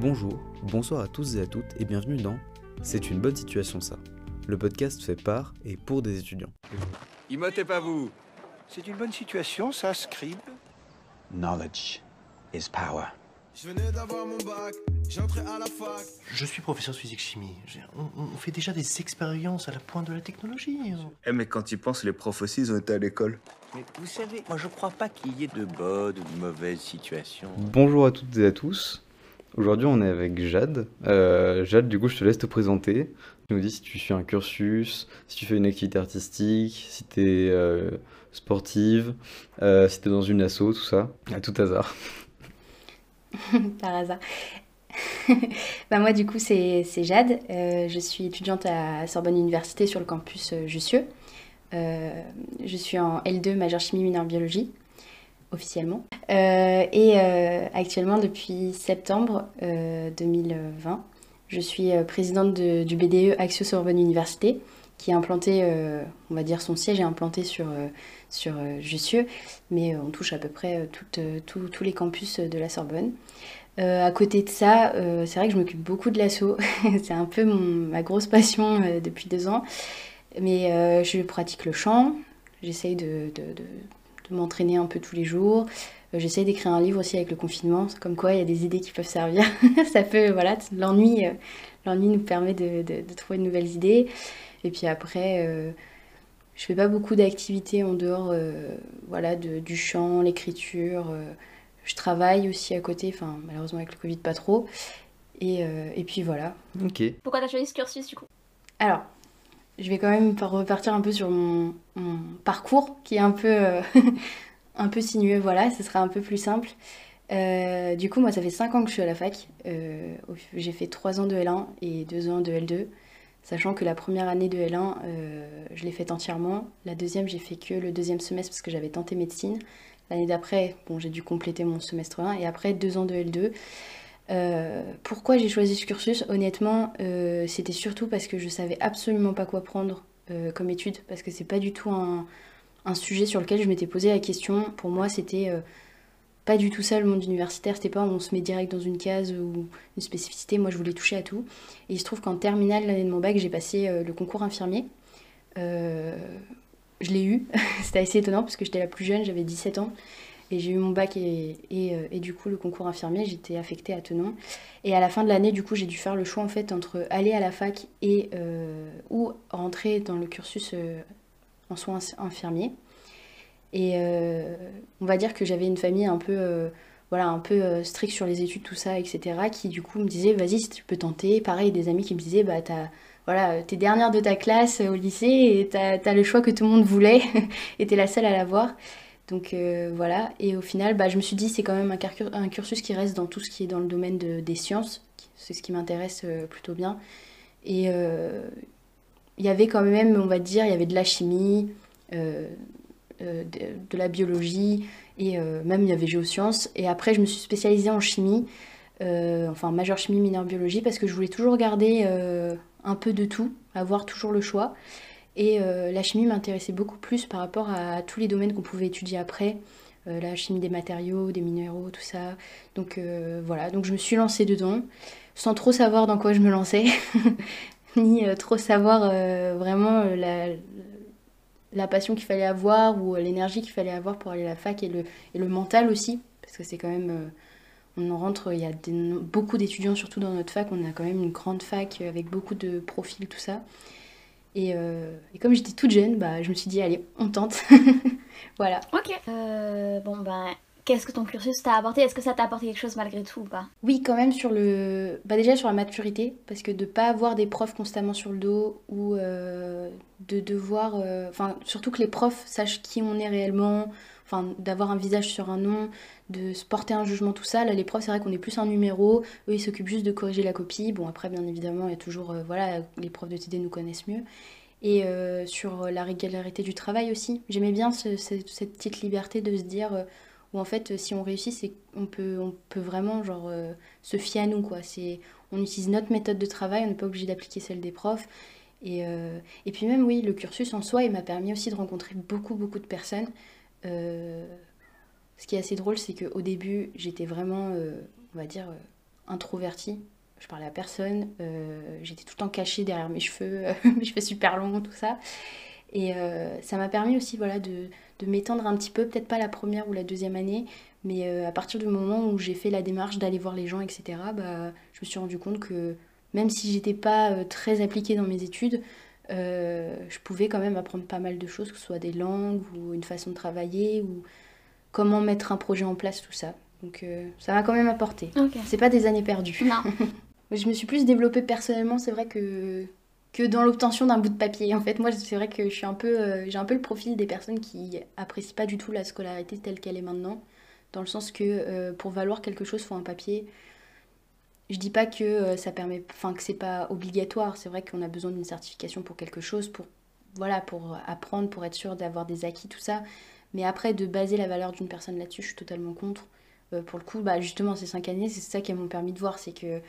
Bonjour, bonsoir à tous et à toutes et bienvenue dans C'est une bonne situation ça. Le podcast fait par et pour des étudiants. Imotez pas vous C'est une bonne situation, ça, Scribe Knowledge is power. Je venais d'avoir mon bac, j'entrais à la fac. Je suis professeur de physique-chimie. J'ai- On, on fait déjà des expériences à la pointe de la technologie. Eh mais quand ils pensent, les profs aussi, ils ont été à l'école. Mais vous savez, moi je crois pas qu'il y ait de bonnes ou de mauvaises situations. Bonjour à toutes et à tous. Aujourd'hui on est avec Jade. Euh, Jade, du coup je te laisse te présenter. Tu nous dis si tu suis un cursus, si tu fais une activité artistique, si tu es sportive, euh, si tu es dans une asso, tout ça. À tout hasard. par hasard. bah moi du coup c'est Jade, Euh, je suis étudiante à Sorbonne Université sur le campus euh, Jussieu. Euh, je suis en L2 majeure chimie mineure biologie officiellement Euh, et euh, actuellement depuis septembre euh, 2020 je suis euh, présidente de- du BDE Axio Sorbonne Université qui est implanté, euh, on va dire son siège est implanté sur, euh, sur euh, Jussieu mais euh, on touche à peu près euh, euh, tous- les campus de la Sorbonne. Euh, à côté de ça, euh, c'est vrai que je m'occupe beaucoup de l'asso. c'est un peu ma grosse passion euh, depuis deux ans. Mais euh, je pratique le chant. J'essaye de m'entraîner un peu tous les jours. Euh, J'essaye d'écrire un livre aussi avec le confinement. Comme quoi, il y a des idées qui peuvent servir. Ça peut, voilà, l'ennui, euh, l'ennui nous permet de, de- de trouver de nouvelles idées. Et puis après, euh, je fais pas beaucoup d'activités en dehors, euh, voilà, de- du chant, l'écriture. euh, je travaille aussi à côté, enfin malheureusement avec le Covid pas trop. Et, euh, et puis voilà. Ok. Pourquoi t'as choisi ce cursus du coup? Alors, je vais quand même par- repartir un peu sur mon, mon parcours qui est un peu, euh, un peu sinueux, voilà, ce sera un peu plus simple. Euh, du coup, moi, ça fait 5 ans que je suis à la fac. Euh, j'ai fait 3 ans de L1 et 2 ans de L2. Sachant que la première année de L1, euh, je l'ai faite entièrement. La deuxième, j'ai fait que le deuxième semestre parce que j'avais tenté médecine. L'année d'après, j'ai dû compléter mon semestre 1 et après deux ans de L2. Euh, pourquoi j'ai choisi ce cursus? Honnêtement, c'était surtout parce que je savais absolument pas quoi prendre comme étude, parce que c'est pas du tout un, un sujet sur lequel je m'étais posé la question. Pour moi, c'était euh, pas du tout ça le monde universitaire. C'était pas on se met direct dans une case ou une spécificité. Moi, je voulais toucher à tout. Et il se trouve qu'en terminale, l'année de mon bac, j'ai passé euh, le concours infirmier. Euh, je l'ai eu. C'était assez étonnant parce que j'étais la plus jeune, j'avais 17 ans. Et j'ai eu mon bac et, du coup le concours infirmier, j'étais affectée à Tenon. Et à la fin de l'année, du coup, j'ai dû faire le choix en fait entre aller à la fac et ou rentrer dans le cursus en soins infirmiers. Et euh, on va dire que j'avais une famille un peu, euh, voilà, un peu euh, stricte sur les études, tout ça, etc. Qui du coup me disait, vas-y, si tu peux tenter. Pareil, des amis qui me disaient, bah t'as, voilà, t'es dernière de ta classe au lycée et t'as, le choix que tout le monde voulait et t'es la seule à l'avoir. Donc voilà, et au final, bah, je me suis dit, c'est quand même un, cursus qui reste dans tout ce qui est dans le domaine de- des sciences. C'est ce qui m'intéresse plutôt bien. Et il y avait quand même, on va dire, il y avait de la chimie, euh, euh, de, la biologie, et euh, même il y avait géosciences. Et après, je me suis spécialisée en chimie, enfin majeure chimie, mineure biologie, parce que je voulais toujours garder un peu de tout, avoir toujours le choix. Et la chimie m'intéressait beaucoup plus par rapport à tous les domaines qu'on pouvait étudier après. La chimie des matériaux, des minéraux, tout ça. Donc voilà, donc je me suis lancée dedans, sans trop savoir dans quoi je me lançais, ni euh, trop savoir euh, vraiment euh, la, passion qu'il fallait avoir ou l'énergie qu'il fallait avoir pour aller à la fac et le, et le mental aussi, parce que c'est quand même... on en rentre, il y a beaucoup d'étudiants, surtout dans notre fac, on a quand même une grande fac avec beaucoup de profils, tout ça. Et, comme j'étais toute jeune, bah, je me suis dit, allez, on tente. voilà. Ok. Bon bah, qu'est-ce que ton cursus t'a apporté? Est-ce que ça t'a apporté quelque chose malgré tout ou pas? Oui, quand même sur le. Bah déjà sur la maturité, parce que de pas avoir des profs constamment sur le dos ou euh, de devoir. euh, Enfin, surtout que les profs sachent qui on est réellement, enfin, d'avoir un visage sur un nom, de se porter un jugement, tout ça. Là, les profs, c'est vrai qu'on est plus un numéro, eux, ils s'occupent juste de corriger la copie. Bon, après, bien évidemment, il y a toujours. euh, voilà, les profs de TD nous connaissent mieux. Et sur la régularité du travail aussi. J'aimais bien ce- ce- cette petite liberté de se dire. Où en fait si on réussit c'est on peut on peut vraiment genre euh, se fier à nous quoi c'est on utilise notre méthode de travail on n'est pas obligé d'appliquer celle des profs et, euh, et puis même oui le cursus en soi il m'a permis aussi de rencontrer beaucoup beaucoup de personnes Euh, ce qui est assez drôle c'est qu'au début j'étais vraiment on va dire introvertie. Je parlais à personne. J'étais tout le temps cachée derrière mes cheveux, mes cheveux super longs, tout ça. Et euh, ça m'a permis aussi voilà, de, de m'étendre un petit peu, peut-être pas la première ou la deuxième année, mais euh, à partir du moment où j'ai fait la démarche d'aller voir les gens, etc., bah, je me suis rendu compte que même si j'étais pas euh, très appliquée dans mes études, je pouvais quand même apprendre pas mal de choses, que ce soit des langues ou une façon de travailler ou comment mettre un projet en place, tout ça. Donc ça m'a quand même apporté. C'est pas des années perdues. Non. Je me suis plus développée personnellement, c'est vrai que que dans l'obtention d'un bout de papier. En fait, moi, c'est vrai que je suis un peu, euh, j'ai un peu le profil des personnes qui apprécient pas du tout la scolarité telle qu'elle est maintenant, dans le sens que euh, pour valoir quelque chose, faut un papier. Je dis pas que euh, ça permet, enfin que c'est pas obligatoire. C'est vrai qu'on a besoin d'une certification pour quelque chose, pour voilà, pour apprendre, pour être sûr d'avoir des acquis, tout ça. Mais après, de baser la valeur d'une personne là-dessus, je suis totalement contre. Euh, pour le coup, bah justement, ces cinq années, c'est ça qui m'ont permis de voir, c'est que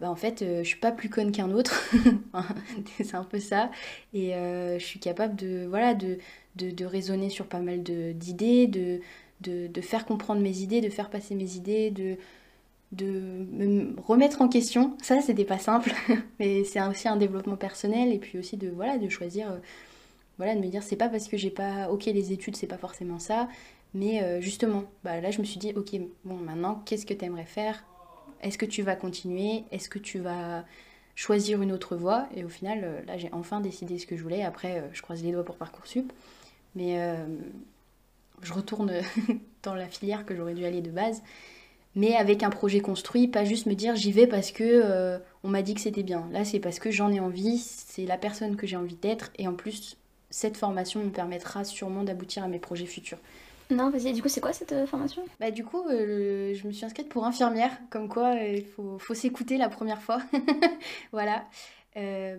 bah, en fait, euh, je suis pas plus conne qu'un autre. C'est un peu ça. Et euh, je suis capable de, voilà, de, de, raisonner sur pas mal d'idées, de, de, faire comprendre mes idées, de faire passer mes idées, de, de me remettre en question. Ça, c'était pas simple, mais c'est aussi un développement personnel. Et puis aussi de, voilà, de choisir, euh, voilà, de me dire, c'est pas parce que j'ai pas, ok, les études, c'est pas forcément ça. Mais euh, justement, bah, là, je me suis dit, ok, bon, maintenant, qu'est-ce que tu aimerais faire est-ce que tu vas continuer? Est-ce que tu vas choisir une autre voie? Et au final, euh, là, j'ai enfin décidé ce que je voulais. Après, euh, je croise les doigts pour Parcoursup. Mais euh, je retourne dans la filière que j'aurais dû aller de base. Mais avec un projet construit, pas juste me dire j'y vais parce que on m'a dit que c'était bien. Là, c'est parce que j'en ai envie, c'est la personne que j'ai envie d'être. Et en plus, cette formation me permettra sûrement d'aboutir à mes projets futurs. Non, vas-y, du coup, c'est quoi cette euh, formation? Bah du coup, euh, je me suis inscrite pour infirmière, comme quoi euh, il faut, s'écouter la première fois. voilà.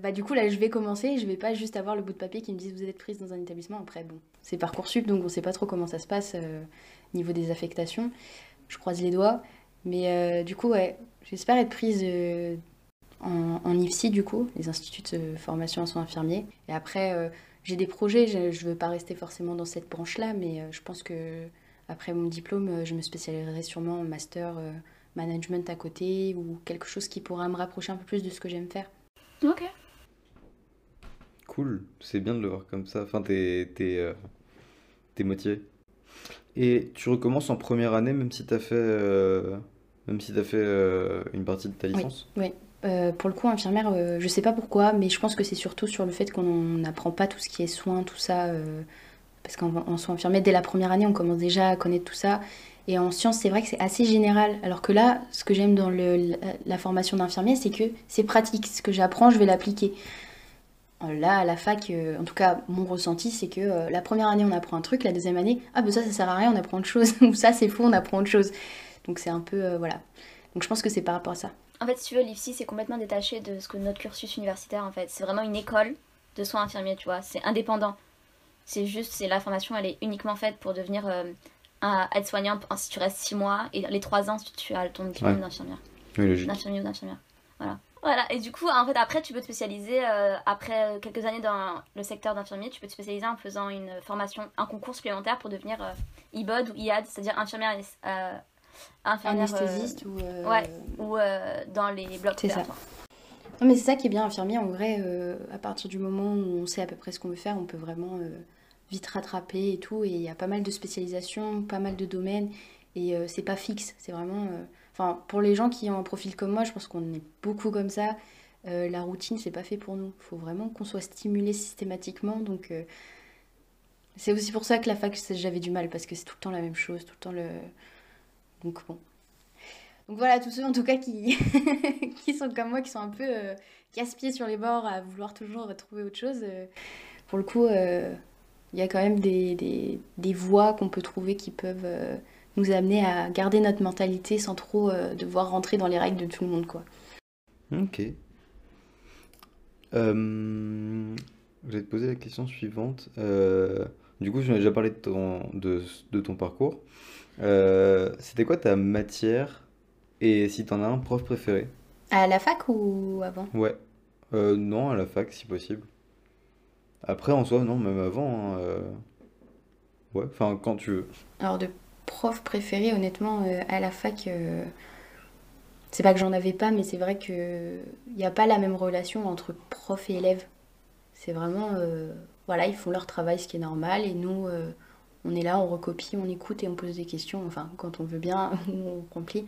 Bah du coup là je vais commencer, je vais pas juste avoir le bout de papier qui me dise vous êtes prise dans un établissement. Après bon, c'est Parcoursup donc on sait pas trop comment ça se passe niveau des affectations. Je croise les doigts. Mais du coup ouais, j'espère être prise en, en IFSI du coup, les instituts de formation en soins infirmiers. Et après j'ai des projets, je, je veux pas rester forcément dans cette branche-là, mais euh, je pense que après mon diplôme, euh, je me spécialiserai sûrement en master euh, management à côté ou quelque chose qui pourra me rapprocher un peu plus de ce que j'aime faire. Ok. Cool, c'est bien de le voir comme ça. Enfin, t'es, t'es, euh, t'es motivé. Et tu recommences en première année, même si t'as fait, euh, même si t'as fait euh, une partie de ta licence? Oui. Euh, pour le coup, infirmière, euh, je sais pas pourquoi, mais je pense que c'est surtout sur le fait qu'on n'apprend pas tout ce qui est soins, tout ça. euh, parce qu'en en soins infirmiers, dès la première année, on commence déjà à connaître tout ça. Et en sciences, c'est vrai que c'est assez général. Alors que là, ce que j'aime dans la, formation d'infirmier, c'est que c'est pratique. Ce que j'apprends, je vais l'appliquer. Euh, Là, à la fac, en tout cas, mon ressenti, c'est que la première année, on apprend un truc, la deuxième année, ah, ben ça, ça sert à rien, on apprend autre chose. Ou ça, c'est faux, on apprend autre chose. Donc c'est un peu, voilà. Donc je pense que c'est par rapport à ça. En fait, si tu veux, l'IFSI, c'est complètement détaché de ce que notre cursus universitaire, en fait. C'est vraiment une école de soins infirmiers, tu vois. C'est indépendant. C'est juste, c'est la formation, elle est uniquement faite pour devenir euh, un aide-soignant si tu restes 6 mois et les 3 ans si tu as ton diplôme Ouais. d'infirmière. Oui, logique. D'infirmier ou d'infirmière. Voilà. Voilà, et du coup, en fait, après, tu peux te spécialiser, euh, après quelques années dans le secteur d'infirmier, tu peux te spécialiser en faisant une formation, un concours supplémentaire pour devenir euh, IBOD ou IAD, c'est-à-dire infirmière, euh, infirmière euh, Anesthésiste ou. euh, ouais. ou euh, dans les blocs C'est ça. Non, mais c'est ça qui est bien, infirmier. En vrai, euh, à partir du moment où on sait à peu près ce qu'on veut faire, on peut vraiment euh, vite rattraper et tout. Et il y a pas mal de spécialisations, pas mal de domaines. Et euh, c'est pas fixe. C'est vraiment. euh, Enfin, pour les gens qui ont un profil comme moi, je pense qu'on est beaucoup comme ça. euh, la routine, c'est pas fait pour nous. Il faut vraiment qu'on soit stimulé systématiquement. Donc, euh, c'est aussi pour ça que la fac, j'avais du mal parce que c'est tout le temps la même chose, tout le temps le. Donc, bon. Donc voilà, tous ceux en tout cas qui, qui sont comme moi, qui sont un peu euh, casse-pieds sur les bords à vouloir toujours trouver autre chose, euh, pour le coup, euh, il y a quand même des, des, des voies qu'on peut trouver qui peuvent euh, nous amener à garder notre mentalité sans trop devoir rentrer dans les règles de tout le monde, quoi. Ok. Je vais te poser la question suivante. Du coup, j'en ai déjà parlé de ton parcours. Euh, c'était quoi ta matière et si t'en as un prof préféré? À la fac ou avant? Ouais. Euh, non, à la fac, si possible. Après, en soi, non, même avant. hein, euh, Ouais, enfin, quand tu veux. Alors de prof préféré, honnêtement, euh, à la fac, euh, c'est pas que j'en avais pas, mais c'est vrai qu'il n'y a pas la même relation entre prof et élève. C'est vraiment, euh, voilà, ils font leur travail, ce qui est normal, et nous, euh, on est là, on recopie, on écoute et on pose des questions. Enfin, quand on veut bien, on remplit.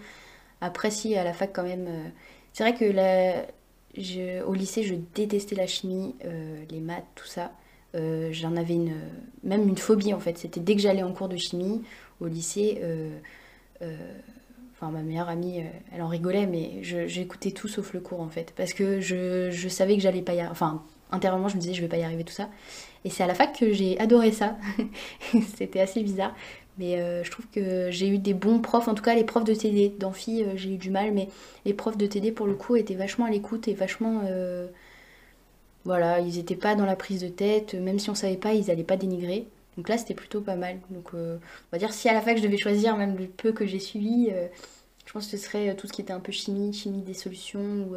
Après, si, à la fac, quand même, euh, c'est vrai que au lycée, je détestais la chimie, euh, les maths, tout ça. Euh, j'en avais une, même une phobie en fait. C'était dès que j'allais en cours de chimie au lycée, enfin ma meilleure amie, elle en rigolait, mais j'écoutais tout sauf le cours en fait, parce que je, je savais que j'allais pas y arriver. Enfin, intérieurement, je me disais je vais pas y arriver tout ça. Et c'est à la fac que j'ai adoré ça. C'était assez bizarre, mais euh, je trouve que j'ai eu des bons profs. En tout cas, les profs de TD, d'amphi, euh, j'ai eu du mal, mais les profs de TD pour le coup étaient vachement à l'écoute et vachement euh, voilà, ils étaient pas dans la prise de tête, même si on savait pas, ils allaient pas dénigrer. Donc là, c'était plutôt pas mal. Donc on va dire si à la fac je devais choisir même le peu que j'ai suivi, je pense que ce serait tout ce qui était un peu chimie, chimie des solutions ou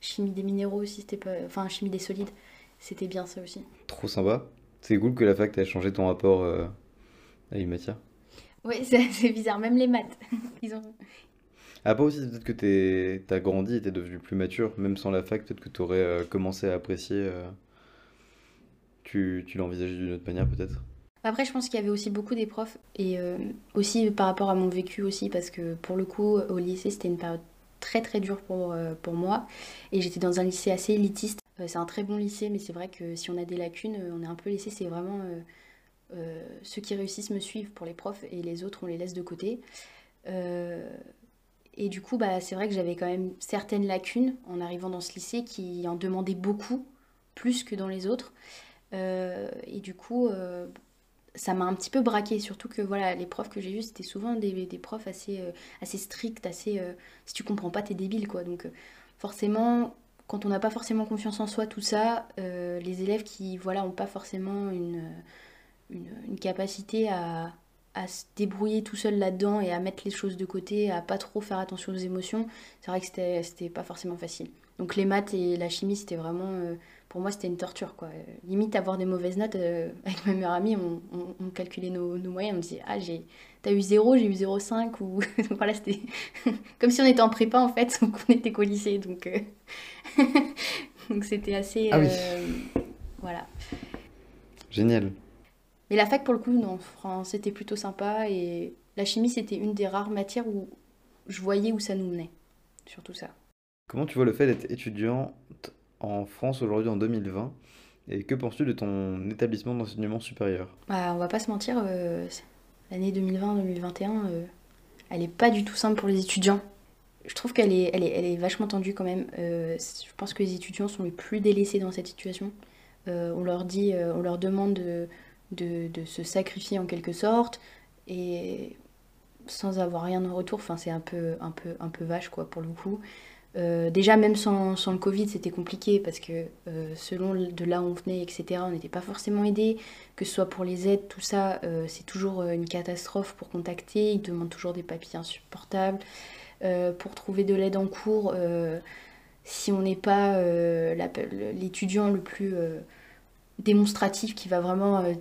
chimie des minéraux si c'était pas enfin chimie des solides. C'était bien ça aussi. Trop sympa. C'est cool que la fac t'ait changé ton rapport euh, à une matière. Oui, c'est bizarre, même les maths. Ils ont Après aussi, peut-être que t'es, t'as grandi et t'es devenu plus mature, même sans la fac, peut-être que t'aurais euh, commencé à apprécier. euh, tu, tu l'envisages d'une autre manière, peut-être. Après, je pense qu'il y avait aussi beaucoup des profs, et euh, aussi par rapport à mon vécu aussi, parce que pour le coup, au lycée, c'était une période très très dure pour, euh, pour moi, et j'étais dans un lycée assez élitiste. Euh, c'est un très bon lycée, mais c'est vrai que si on a des lacunes, euh, on est un peu laissé, c'est vraiment euh, ceux qui réussissent me suivent pour les profs, et les autres, on les laisse de côté. Et du coup, bah, c'est vrai que j'avais quand même certaines lacunes en arrivant dans ce lycée qui en demandaient beaucoup, plus que dans les autres. Et du coup, ça m'a un petit peu braqué, surtout que voilà, les profs que j'ai vus, c'était souvent des, des profs assez, assez stricts, assez... si tu comprends pas, t'es débile, quoi. Donc forcément, quand on n'a pas forcément confiance en soi, tout ça, euh, les élèves qui, voilà, ont pas forcément une, une, une capacité à, à se débrouiller tout seul là-dedans et à mettre les choses de côté, à pas trop faire attention aux émotions, c'est vrai que c'était c'était pas forcément facile. Donc les maths et la chimie, c'était vraiment... euh, pour moi, c'était une torture, quoi. Euh, Limite, avoir des mauvaises notes, euh, avec ma meilleure amie, on, on- on calculait nos, nos moyens, on disait, ah, j'ai, t'as eu 0, j'ai eu 0,5, ou... voilà, c'était comme si on était en prépa, en fait, donc on était qu'au lycée, donc... euh, donc c'était assez... Ah oui. euh, Voilà. Génial. Mais la fac, pour le coup, non, fran- c'était plutôt sympa, et la chimie, c'était une des rares matières où je voyais où ça nous menait, surtout ça. Comment tu vois le fait d'être étudiante en France aujourd'hui en 2020? Et que penses-tu de ton établissement d'enseignement supérieur? Bah, on va pas se mentir, euh, l'année 2020-2021, euh, elle est pas du tout simple pour les étudiants. Je trouve qu'elle est, elle elle est vachement tendue quand même. Euh, je pense que les étudiants sont les plus délaissés dans cette situation. Euh, on leur dit, on leur demande de, de, de se sacrifier en quelque sorte et sans avoir rien en retour. Enfin, c'est un peu, un peu, un peu vache quoi pour le coup. Euh, déjà, même sans, le Covid, c'était compliqué parce que euh, selon de là où on venait, etc., on n'était pas forcément aidé. Que ce soit pour les aides, tout ça, euh, c'est toujours une catastrophe pour contacter. Ils demandent toujours des papiers insupportables. Pour trouver de l'aide en cours, si on n'est pas l'étudiant le plus démonstratif qui va vraiment euh,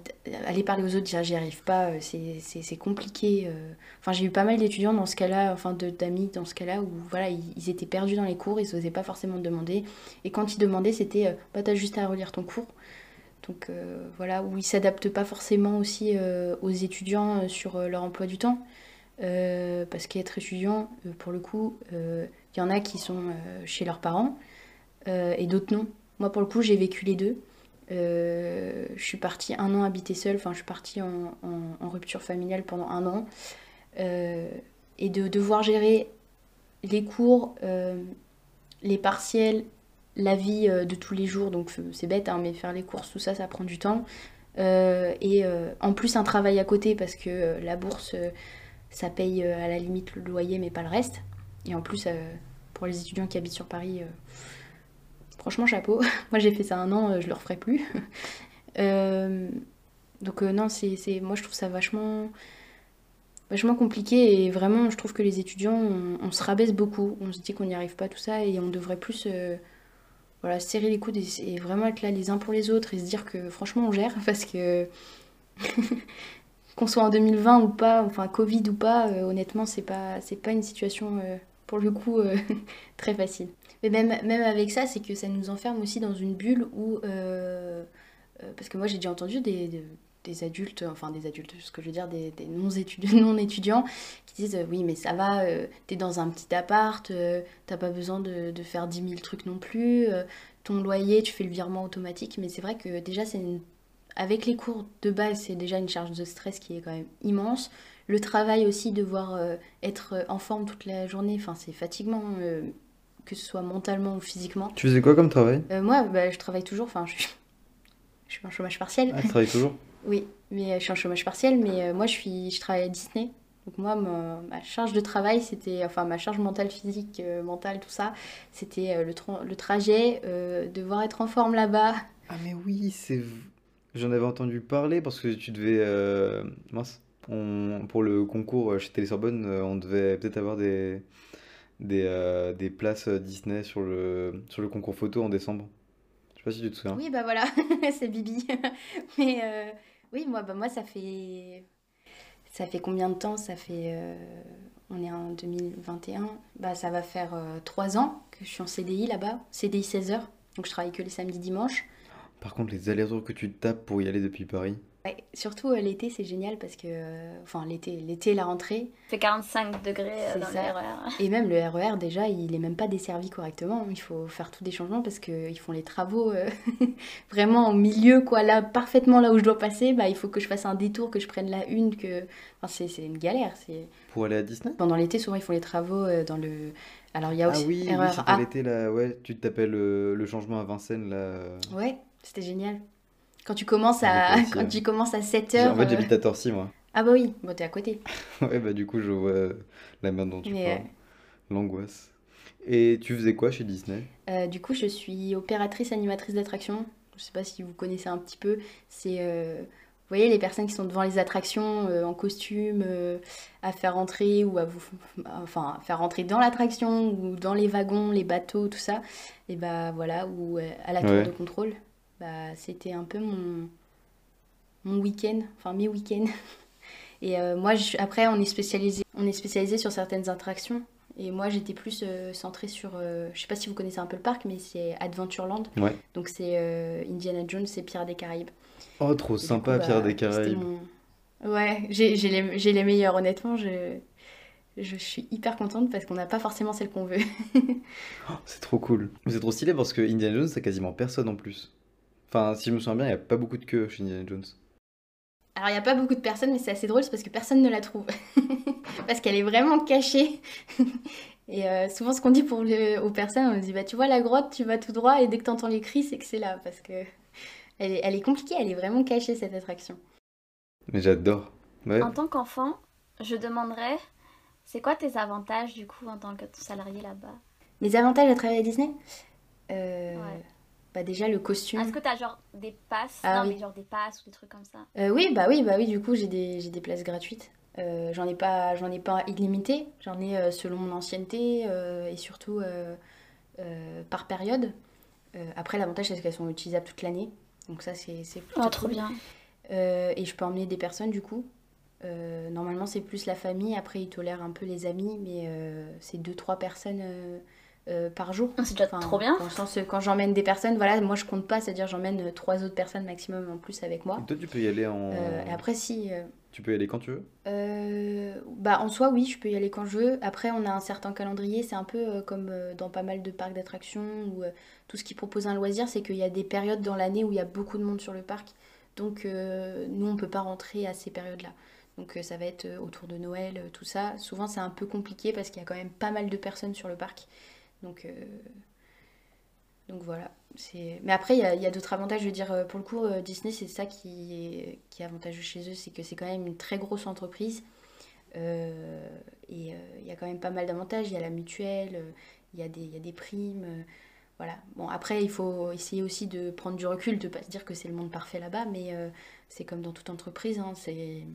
aller parler aux autres, dire j'y arrive pas, euh, c'est compliqué. euh. Enfin, j'ai eu pas mal d'étudiants dans ce cas-là, enfin d'amis dans ce cas-là, où voilà, ils, étaient perdus dans les cours, ils n'osaient pas forcément demander. Et quand ils demandaient, c'était bah, t'as juste à relire ton cours. Donc voilà, où ils s'adaptent pas forcément aussi aux étudiants sur leur emploi du temps. Parce qu'être étudiant, pour le coup, il y en a qui sont chez leurs parents et d'autres non. Moi, pour le coup, j'ai vécu les deux. Euh, je suis partie un an habiter seule, enfin, je suis partie en, rupture familiale pendant un an. Euh, et de devoir gérer les cours, euh, les partiels, la vie de tous les jours, donc c'est bête, hein, mais faire les courses, tout ça, ça prend du temps. Et en plus, un travail à côté parce que la bourse, ça paye à la limite le loyer, mais pas le reste. Et en plus, pour les étudiants qui habitent sur Paris, franchement, chapeau. moi, j'ai fait ça un an, euh, je le referai plus. Euh, donc, euh, non, c'est, moi, je trouve ça vachement, vachement compliqué. Et vraiment, je trouve que les étudiants, on, se rabaisse beaucoup. On se dit qu'on n'y arrive pas, tout ça. Et on devrait plus serrer les coudes et, vraiment être là les uns pour les autres et se dire que franchement, on gère. Parce que qu'on soit en 2020 ou pas, enfin Covid ou pas, honnêtement, c'est pas, c'est pas une situation pour le coup, très facile. Mais même, même avec ça, c'est que ça nous enferme aussi dans une bulle où. euh, euh, parce que moi, j'ai déjà entendu des, des- adultes, enfin des adultes, ce que je veux dire, des, non-étudiants, non-étudiants qui disent euh, Oui, mais ça va, euh, t'es dans un petit appart, euh, t'as pas besoin de, faire 10 000 trucs non plus, ton loyer, tu fais le virement automatique. Mais c'est vrai que déjà, c'est avec les cours de base, c'est déjà une charge de stress qui est quand même immense. Le travail aussi, devoir euh, être en forme toute la journée, c'est fatigant, que ce soit mentalement ou physiquement. Tu faisais quoi comme travail Euh, moi, bah, je travaille toujours, enfin, je suis, je suis en chômage partiel. Ah, tu travailles toujours Oui, mais euh, je suis en chômage partiel, mais euh, moi, je, suis, je travaille à Disney. Donc moi, ma, ma charge de travail, c'était, enfin, ma charge mentale, physique, euh, mentale, tout ça, c'était euh, le, tra- le trajet, euh, devoir être en forme là-bas. Ah mais oui, c'est... J'en avais entendu parler parce que tu devais... Mince. On... Pour le concours chez Télé-Sorbonne, on devait peut-être avoir des... Des, euh, des places Disney sur le... sur le concours photo en décembre. Je sais pas si tu te souviens. Oui, bah voilà, c'est Bibi. mais euh, oui, moi, bah, moi, ça fait... Ça fait combien de temps? Ça fait... euh, On est en 2021. Bah, ça va faire trois ans que je suis en CDI là-bas. CDI 16 heures. Donc je travaille que les samedis, dimanches. Par contre, les allers-retours que tu tapes pour y aller depuis Paris. Ouais, surtout euh, l'été, c'est génial parce que... euh, Enfin, l'été, l'été, la rentrée. Il fait 45 degrés euh, C'est dans ça. le RER. Et même le RER, déjà, il est même pas desservi correctement. Il faut faire tous des changements parce qu'ils font les travaux euh, vraiment au milieu, quoi. Là, parfaitement là où je dois passer, bah, il faut que je fasse un détour, que je prenne la une, que... Enfin, c'est, c'est une galère. C'est... Pour aller à Disney? Pendant l'été, souvent, ils font les travaux euh, dans le... Alors, il y a Ah aussi oui, oui, RER c'était A. l'été là, ouais, tu tapais le, le changement à Vincennes là. euh. Ouais, c'était génial. Quand tu commences à, aussi, quand ouais. tu commences à 7 J'ai- heures... En fait, euh, j'habite à Torcy moi. Ah bah oui, bon, t'es à côté. Ouais, bah du coup, je vois euh, la merde dont tu Mais, parles. L'angoisse. Et tu faisais quoi chez Disney? Euh, du coup, je suis opératrice animatrice d'attraction. Je sais pas si vous connaissez un petit peu. C'est, euh, vous voyez, les personnes qui sont devant les attractions euh, en costume, euh, à faire rentrer ou à vous, enfin, à faire rentrer dans l'attraction ou dans les wagons, les bateaux, tout ça. Et bah voilà, ou euh, à la tour Ouais. de contrôle. Bah, c'était un peu mon, mon week-end, enfin mes week-ends. Et euh, moi, je- après, on est spécialisé, on est spécialisé sur certaines attractions. Et moi, j'étais plus euh, centrée sur, euh, je sais pas si vous connaissez un peu le parc, mais c'est Adventureland. Ouais. Donc c'est euh, Indiana Jones et Pirates des Caraïbes. Oh, trop Et sympa, coup, Pierre bah, des Caraïbes. mon- Ouais, j'ai les, les meilleurs, honnêtement. Je, je suis hyper contente parce qu'on n'a pas forcément celle qu'on veut. C'est trop cool. C'est trop stylé parce que Indiana Jones, c'est quasiment personne en plus. Enfin, si je me souviens bien, il n'y a pas beaucoup de queue chez Indiana Jones. Alors, il n'y a pas beaucoup de personnes, mais c'est assez drôle, c'est parce que personne ne la trouve. parce qu'elle est vraiment cachée. Et euh, souvent, ce qu'on dit pour le- aux personnes, on dit bah, Tu vois la grotte, tu vas tout droit, et dès que tu entends les cris, c'est que c'est là. Parce que elle est, elle est compliquée, elle est vraiment cachée, cette attraction. Mais j'adore. Ouais. En tant qu'enfant, je demanderais c'est quoi tes avantages du coup en tant que salarié là-bas? Les avantages à travailler à Disney? Euh, Ouais. Bah, Déjà, le costume. Est-ce que t'as genre des passes Ah Non, oui. mais genre des passes ou des trucs comme ça Euh, oui, bah oui, bah oui, du coup, j'ai des, j'ai des places gratuites. Euh, j'en ai pas, j'en ai pas illimité, j'en ai euh, selon mon ancienneté et surtout par période. Après, l'avantage, c'est qu'elles sont utilisables toute l'année. Donc ça, c'est c'est plutôt Oh, trop cool. bien. Et je peux emmener des personnes, du coup. Normalement, c'est plus la famille. Après, ils tolèrent un peu les amis, mais c'est deux, trois personnes euh, par jour. C'est déjà Enfin, trop bien. Dans le sens, euh, quand j'emmène des personnes, voilà, moi, je compte pas, c'est-à-dire j'emmène euh, trois autres personnes maximum en plus avec moi. Et toi, tu peux y aller en. Euh, et après, si... euh, Tu peux y aller quand tu veux? euh, bah, en soi, oui, je peux y aller quand je veux. Après, on a un certain calendrier. C'est un peu euh, comme euh, dans pas mal de parcs d'attractions ou euh, tout ce qui propose un loisir, c'est qu'il y a des périodes dans l'année où il y a beaucoup de monde sur le parc. Donc, euh, nous, on peut pas rentrer à ces périodes-là. Donc, euh, ça va être autour de Noël, tout ça. Souvent, c'est un peu compliqué parce qu'il y a quand même pas mal de personnes sur le parc. Donc, euh, donc voilà. Mais après, il y a, a d'autres avantages. Je veux dire, euh, pour le coup, euh, Disney, c'est ça qui est, qui avantageux chez eux, c'est que c'est quand même une très grosse entreprise. Et il y a quand même pas mal d'avantages. Il y a la mutuelle, il y a des, il y a des primes. voilà. Bon, après, il faut essayer aussi de prendre du recul, de pas se dire que c'est le monde parfait là-bas, mais c'est comme dans toute entreprise, hein, c'est,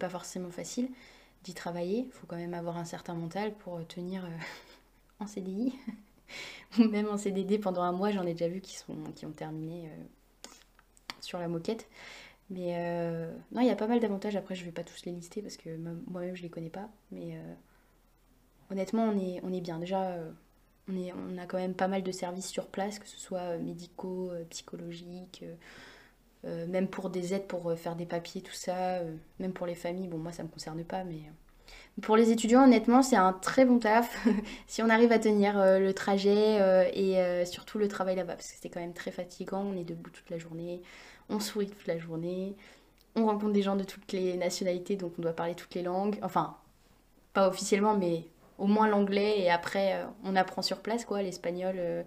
pas forcément facile d'y travailler. Il faut quand même avoir un certain mental pour tenir en CDI ou même en CDD pendant un mois. J'en ai déjà vu qui, sont, qui ont terminé euh, sur la moquette. Mais euh, non, il y a pas mal d'avantages. Après, je vais pas tous les lister parce que moi- moi-même, je les connais pas. Mais euh, honnêtement, on est, on est bien. Déjà, on, est, on a quand même pas mal de services sur place, que ce soit médicaux, psychologiques, même pour des aides pour faire des papiers, tout ça, même pour les familles. Bon, moi, ça me concerne pas, mais pour les étudiants, honnêtement, c'est un très bon taf si on arrive à tenir euh, le trajet euh, et euh, surtout le travail là-bas, parce que c'est quand même très fatigant. On est debout toute la journée, on sourit toute la journée, on rencontre des gens de toutes les nationalités, donc on doit parler toutes les langues. Enfin, pas officiellement, mais au moins l'anglais et après on apprend sur place quoi, l'espagnol,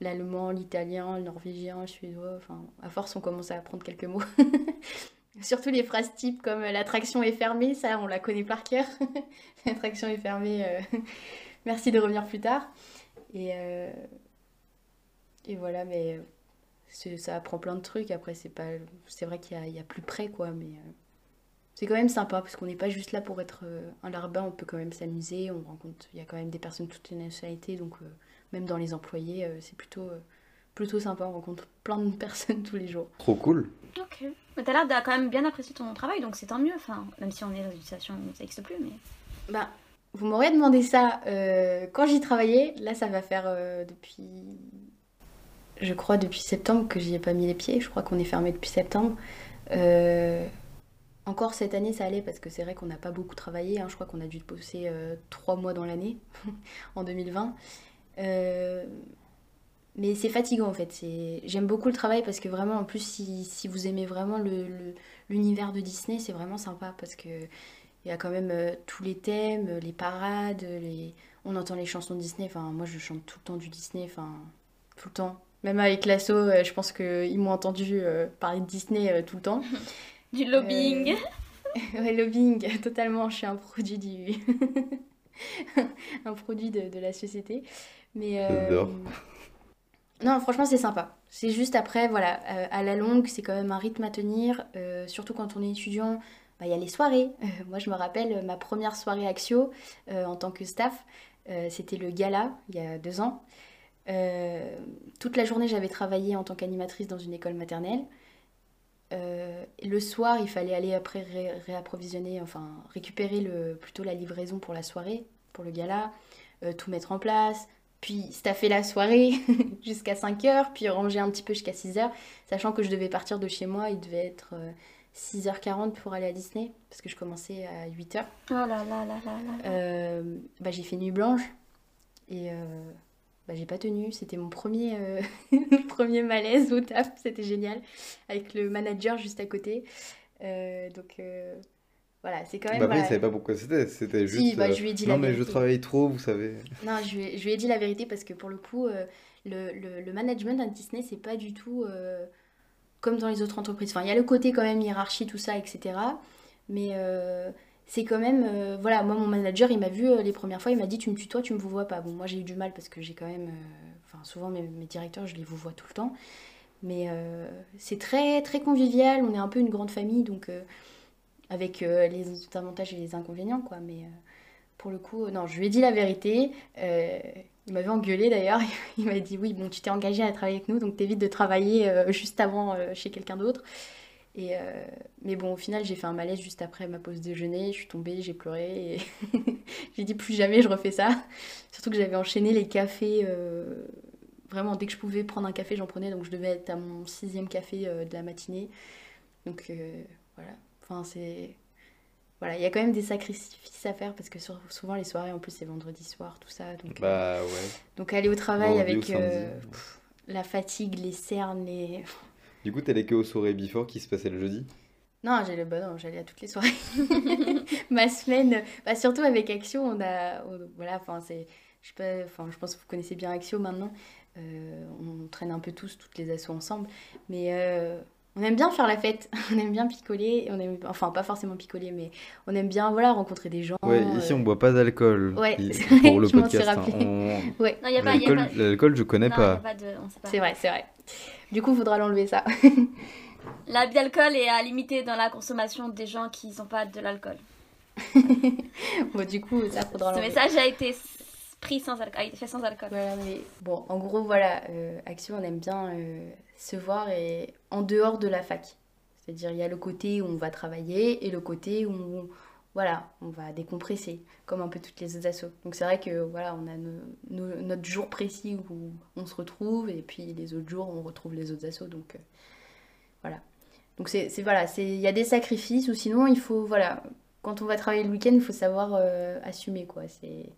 l'allemand, l'italien, le norvégien, le suédois. Enfin, à force on commence à apprendre quelques mots. Surtout les phrases types comme euh, l'attraction est fermée, ça on la connaît par cœur. l'attraction est fermée, euh, merci de revenir plus tard. Et, euh, et voilà, mais ça apprend plein de trucs. Après, c'est pas, vrai qu'il y a, plus près quoi, mais c'est quand même sympa parce qu'on n'est pas juste là pour être un larbin, on peut quand même s'amuser. On rencontre, il y a quand même des personnes de toutes les nationalités, donc même dans les employés, c'est plutôt, plutôt sympa. On rencontre plein de personnes tous les jours. Trop cool. Ok. Mais t'as l'air de quand même bien apprécier ton travail, donc c'est tant mieux. Enfin, même si on est dans une situation où ça n'existe plus, mais. Bah, vous m'auriez demandé ça euh, quand j'y travaillais. Là, ça va faire euh, depuis. Je crois depuis septembre que j'y ai pas mis les pieds. Je crois qu'on est fermé depuis septembre. Euh, encore cette année, ça allait parce que c'est vrai qu'on n'a pas beaucoup travaillé. hein. Je crois qu'on a dû bosser euh, trois mois dans l'année, en 2020. Mais c'est fatigant en fait. C'est... J'aime beaucoup le travail parce que vraiment, en plus, si, si vous aimez vraiment le, le- l'univers de Disney, c'est vraiment sympa parce que il y a quand même euh, tous les thèmes, euh, les parades, les... on entend les chansons de Disney. Enfin, moi, je chante tout le temps du Disney, enfin, tout le temps. Même avec l'assaut, euh, je pense qu'ils m'ont entendu euh, parler de Disney euh, tout le temps. Du lobbying. Euh, ouais, lobbying, totalement. Je suis un produit du. un produit de, de la société. Mais. euh, J'adore. Non, franchement, c'est sympa. C'est juste après, voilà, euh, à la longue, c'est quand même un rythme à tenir. euh, surtout quand on est étudiant, bah, il y a les soirées. Moi, je me rappelle ma première soirée Axio euh, en tant que staff. C'était le gala, il y a deux ans. Toute la journée, j'avais travaillé en tant qu'animatrice dans une école maternelle. Le soir, il fallait aller après ré- réapprovisionner, enfin récupérer le, plutôt la livraison pour la soirée, pour le gala, tout mettre en place, puis staffer la soirée jusqu'à 5 heures, puis ranger un petit peu jusqu'à 6 heures, sachant que je devais partir de chez moi, il devait être euh, 6h40 pour aller à Disney, parce que je commençais à 8h. Oh là là là là là. Euh, bah, j'ai fait nuit blanche et euh, bah, j'ai pas tenu. C'était mon premier, euh, premier malaise au taf, c'était génial, avec le manager juste à côté. Euh, donc euh, voilà, c'est quand même. Bah après, il voilà. savait pas pourquoi c'était. C'était Si, juste. bah, euh, je lui ai dit non, la mais je travaille trop, vous savez. Non, je lui, ai- je lui ai dit la vérité parce que pour le coup, euh, le, le, le management à Disney, c'est pas du tout euh, comme dans les autres entreprises. Enfin, il y a le côté quand même hiérarchie, tout ça, etc. Mais euh, c'est quand même. voilà, moi, mon manager, il m'a vu les premières fois, il m'a dit Tu me tutoies, tu me vous vois pas. Bon, moi, j'ai eu du mal parce que j'ai quand même. Enfin, souvent, mes, mes directeurs, je les vous vois tout le temps. Mais c'est très, très convivial. On est un peu une grande famille, donc. Avec euh, les avantages et les inconvénients, quoi. Mais. euh, pour le coup, non, je lui ai dit la vérité. Euh, il m'avait engueulé d'ailleurs. Il m'a dit oui, bon, tu t'es engagé à travailler avec nous, donc t'évites de travailler juste avant chez quelqu'un d'autre. Et mais bon, au final, j'ai fait un malaise juste après ma pause déjeuner. Je suis tombée, j'ai pleuré. J'ai dit plus jamais je refais ça. Surtout que j'avais enchaîné les cafés. Vraiment, dès que je pouvais prendre un café, j'en prenais. Donc je devais être à mon sixième café de la matinée. Donc voilà. Enfin, c'est voilà, il y a quand même des sacrifices à faire parce que sur- souvent les soirées en plus c'est vendredi soir, tout ça. Donc, euh, Bah ouais. donc aller au travail Vendredi avec euh, pff, la fatigue, les cernes, les. Du coup, t'allais que aux soirées before qui se passaient le jeudi? Non, j'allais bah non, j'allais à toutes les soirées. Ma semaine, bah surtout avec Axio, on a, on- voilà, enfin c'est, je sais pas, enfin je pense que vous connaissez bien Axio maintenant. Euh, on traîne un peu tous toutes les assos ensemble, mais euh, on aime bien faire la fête, on aime bien picoler, on aime, enfin pas forcément picoler, mais on aime bien voilà rencontrer des gens. Ouais, ici euh, on boit pas d'alcool. Ouais, pour le je podcast. hein. On- Ouais, Non, il y a pas. y a L'alcool, pas... l'alcool, je connais Non, y a pas. pas de. On sait pas. c'est vrai, c'est vrai. Du coup, il faudra l'enlever ça. L'abus d'alcool est à limiter dans la consommation des gens qui n'ont pas de l'alcool. bon, du coup, ça faudra Ce message a été pris sans alcool, a été fait sans alcool. Voilà, mais bon, en gros, voilà, euh, Action, on aime bien euh, se voir et en dehors de la fac. C'est-à-dire, il y a le côté où on va travailler et le côté où on, voilà, on va décompresser, comme un peu toutes les autres assos. Donc c'est vrai que voilà, on a no- no- notre jour précis où on se retrouve, et puis les autres jours, on retrouve les autres assos. Donc euh, voilà. Donc c'est- voilà, c'est il y a des sacrifices, ou sinon il faut voilà, quand on va travailler le week-end, il faut savoir euh, assumer quoi. C'est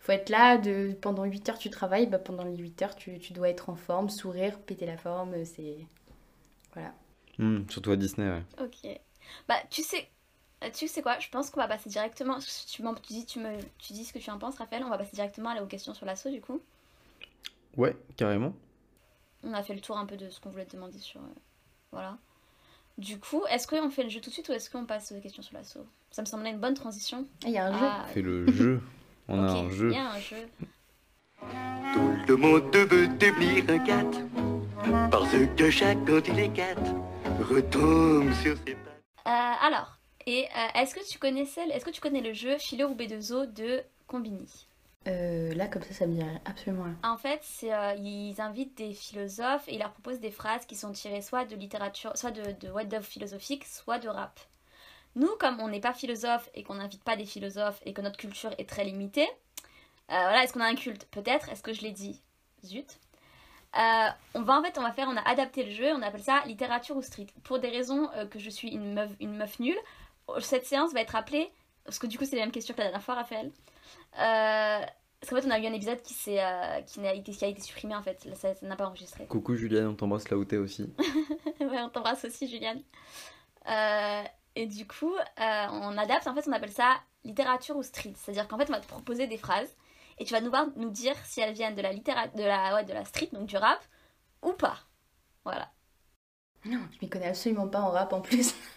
faut être là, de, pendant 8 heures tu travailles, bah pendant les 8 heures tu, tu dois être en forme, sourire, péter la forme, c'est... Voilà. Hmm, surtout à Disney, ouais. Ok. Bah, tu sais, euh, tu sais quoi Je pense qu'on va passer directement. Tu, tu dis, tu, me, tu dis ce que tu en penses, Raphaël. On va passer directement à aux questions sur l'assaut, du coup. Ouais, carrément. On a fait le tour un peu de ce qu'on voulait te demander sur. euh, voilà. Du coup, est-ce qu'on fait le jeu tout de suite ou est-ce qu'on passe aux questions sur l'assaut? Ça me semblait une bonne transition. Ah, Il y a un jeu. Ah, On fait le jeu. On a ok, un jeu. Il y a un jeu. Tout le monde veut devenir un cat, parce que chaque quand il est cat, retombe sur ses pattes. Euh, alors, et euh, est-ce que tu connaissais, est-ce que tu connais le jeu Philo ou B2O de Combini? Euh, là, comme ça, ça me dit absolument rien. En fait, euh, ils invitent des philosophes et ils leur proposent des phrases qui sont tirées soit de littérature, soit de, de what the philosophique, soit de rap. Nous, comme on n'est pas philosophe et qu'on n'invite pas des philosophes et que notre culture est très limitée, euh, voilà, est-ce qu'on a un culte? Peut-être. Est-ce que je l'ai dit? Zut. Euh, on va en fait, on va faire, on a adapté le jeu, on appelle ça littérature ou street. Pour des raisons euh, que je suis une meuf, une meuf nulle, cette séance va être appelée, parce que du coup c'est la même question que la dernière fois, Raphaël. Euh, parce qu'en fait, on a eu un épisode qui, qui, n'a été, qui a été supprimé en fait, ça n'a pas enregistré. Coucou Juliane, on t'embrasse là où t'es aussi. ouais, on t'embrasse aussi, Juliane. Et du coup, euh, on adapte, en fait, on appelle ça littérature ou street. C'est-à-dire qu'en fait, on va te proposer des phrases et tu vas nous, voir- nous dire si elles viennent de la, littéra- de, la, ouais, de la street, donc du rap, ou pas. Voilà. Non, je m'y connais absolument pas en rap en plus.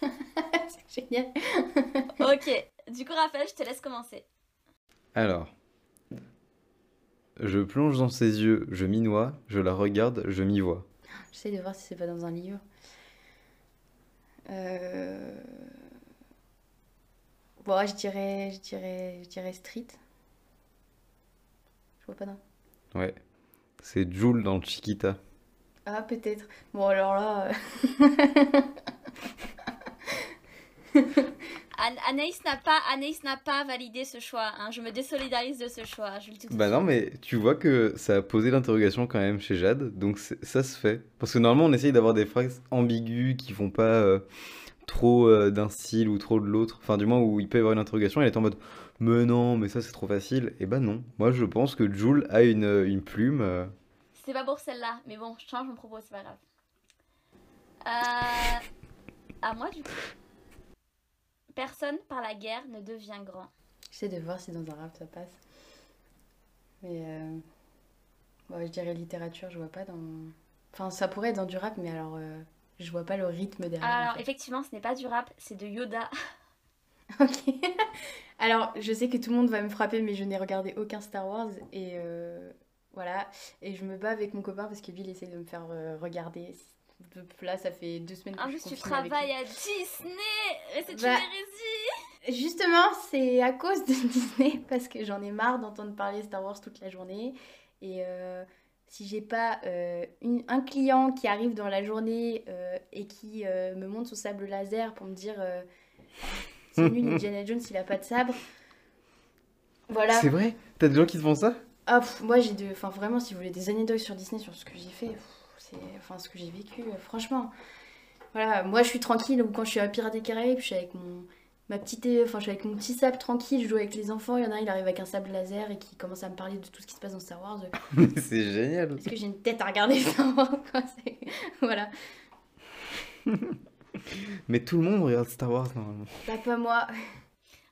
c'est génial. Ok. Du coup, Raphaël, je te laisse commencer. Alors. Je plonge dans ses yeux, je m'y noie, je la regarde, je m'y vois. J'essaie de voir si c'est pas dans un livre. Euh... Bon, je dirais, je dirais, je dirais street. Je vois pas non. Ouais. C'est Jules dans Chiquita. Ah, peut-être. Bon, alors là. euh, Anaïs n'a pas, Anaïs n'a pas validé ce choix. hein. Je me désolidarise de ce choix. Je le dis tout Bah non, mais tu vois que ça a posé l'interrogation quand même chez Jade, donc ça se fait. Parce que normalement, on essaye d'avoir des phrases ambiguës qui font pas euh, trop euh, d'un style ou trop de l'autre. Enfin, du moins où il peut y avoir une interrogation, elle est en mode Mais non, mais ça c'est trop facile. Et bah non. Moi je pense que Jules a une, une plume. euh, C'est pas pour celle-là, mais bon, je change mon propos, c'est pas grave. Euh, à moi, du coup. Personne par la guerre ne devient grand. J'essaie de voir si dans un rap ça passe. Mais. Euh... bon, je dirais littérature, je vois pas dans. Enfin, ça pourrait être dans du rap, mais alors. euh, Je vois pas le rythme derrière. en Alors, fait. effectivement, ce n'est pas du rap, c'est de Yoda. Ok. Alors, je sais que tout le monde va me frapper, mais je n'ai regardé aucun Star Wars et euh, voilà. Et je me bats avec mon copain parce que lui, il essaie de me faire regarder. Là, ça fait deux semaines que En je plus, suis tu travailles à Disney c'est Bah, une hérésie Justement, c'est à cause de Disney parce que j'en ai marre d'entendre parler Star Wars toute la journée. Et euh, si j'ai pas euh, une- un client qui arrive dans la journée euh, et qui euh, me montre son sable laser pour me dire euh, c'est nul, Indiana Jones, il a pas de sabre. Voilà. C'est vrai? T'as des gens qui te font ça? Ah, pff, moi j'ai de. Enfin, vraiment, si vous voulez des anecdotes sur Disney, sur ce que j'ai fait, pff, c'est. Enfin, ce que j'ai vécu, euh, franchement. Voilà, moi je suis tranquille, ou quand je suis à Pirates des Caraïbes, je suis avec mon. Ma petite, enfin, je suis avec mon petit sable tranquille, je joue avec les enfants. Il y en a un, il arrive avec un sable laser et qui commence à me parler de tout ce qui se passe dans Star Wars. C'est génial. Est-ce que j'ai une tête à regarder Star Wars Voilà. Mais tout le monde regarde Star Wars normalement. Bah, pas moi.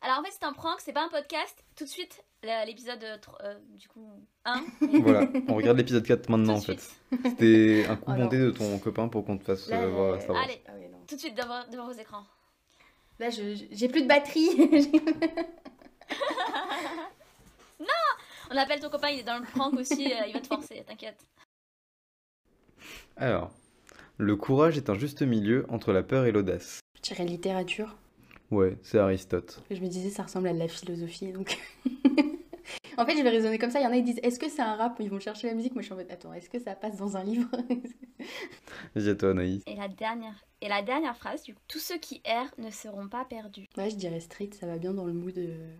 Alors, en fait, c'est un prank, c'est pas un podcast. Tout de suite, l'épisode, euh, euh, du coup, 1. Voilà, on regarde l'épisode 4 maintenant en Tout de fait. C'était un coup Oh non. monté de ton copain pour qu'on te fasse Là, euh, voir Star Wars. Allez, Ah oui, non. tout de suite devant, devant vos écrans. Là, j'ai plus de batterie. On appelle ton copain, il est dans le prank aussi, euh, il va te forcer, t'inquiète. Alors, le courage est un juste milieu entre la peur et l'audace. je dirais littérature. Ouais, c'est Aristote. Je me disais, ça ressemble à de la philosophie, donc. En fait, je vais raisonner comme ça. Il y en a qui disent est-ce que c'est un rap? Ils vont chercher la musique. Moi, je suis en mode attends, est-ce que ça passe dans un livre? Vas-y à toi, Anaïs. Et la dernière, et la dernière phrase, du coup, tous ceux qui errent ne seront pas perdus. Ouais, je dirais street, ça va bien dans le mood. euh,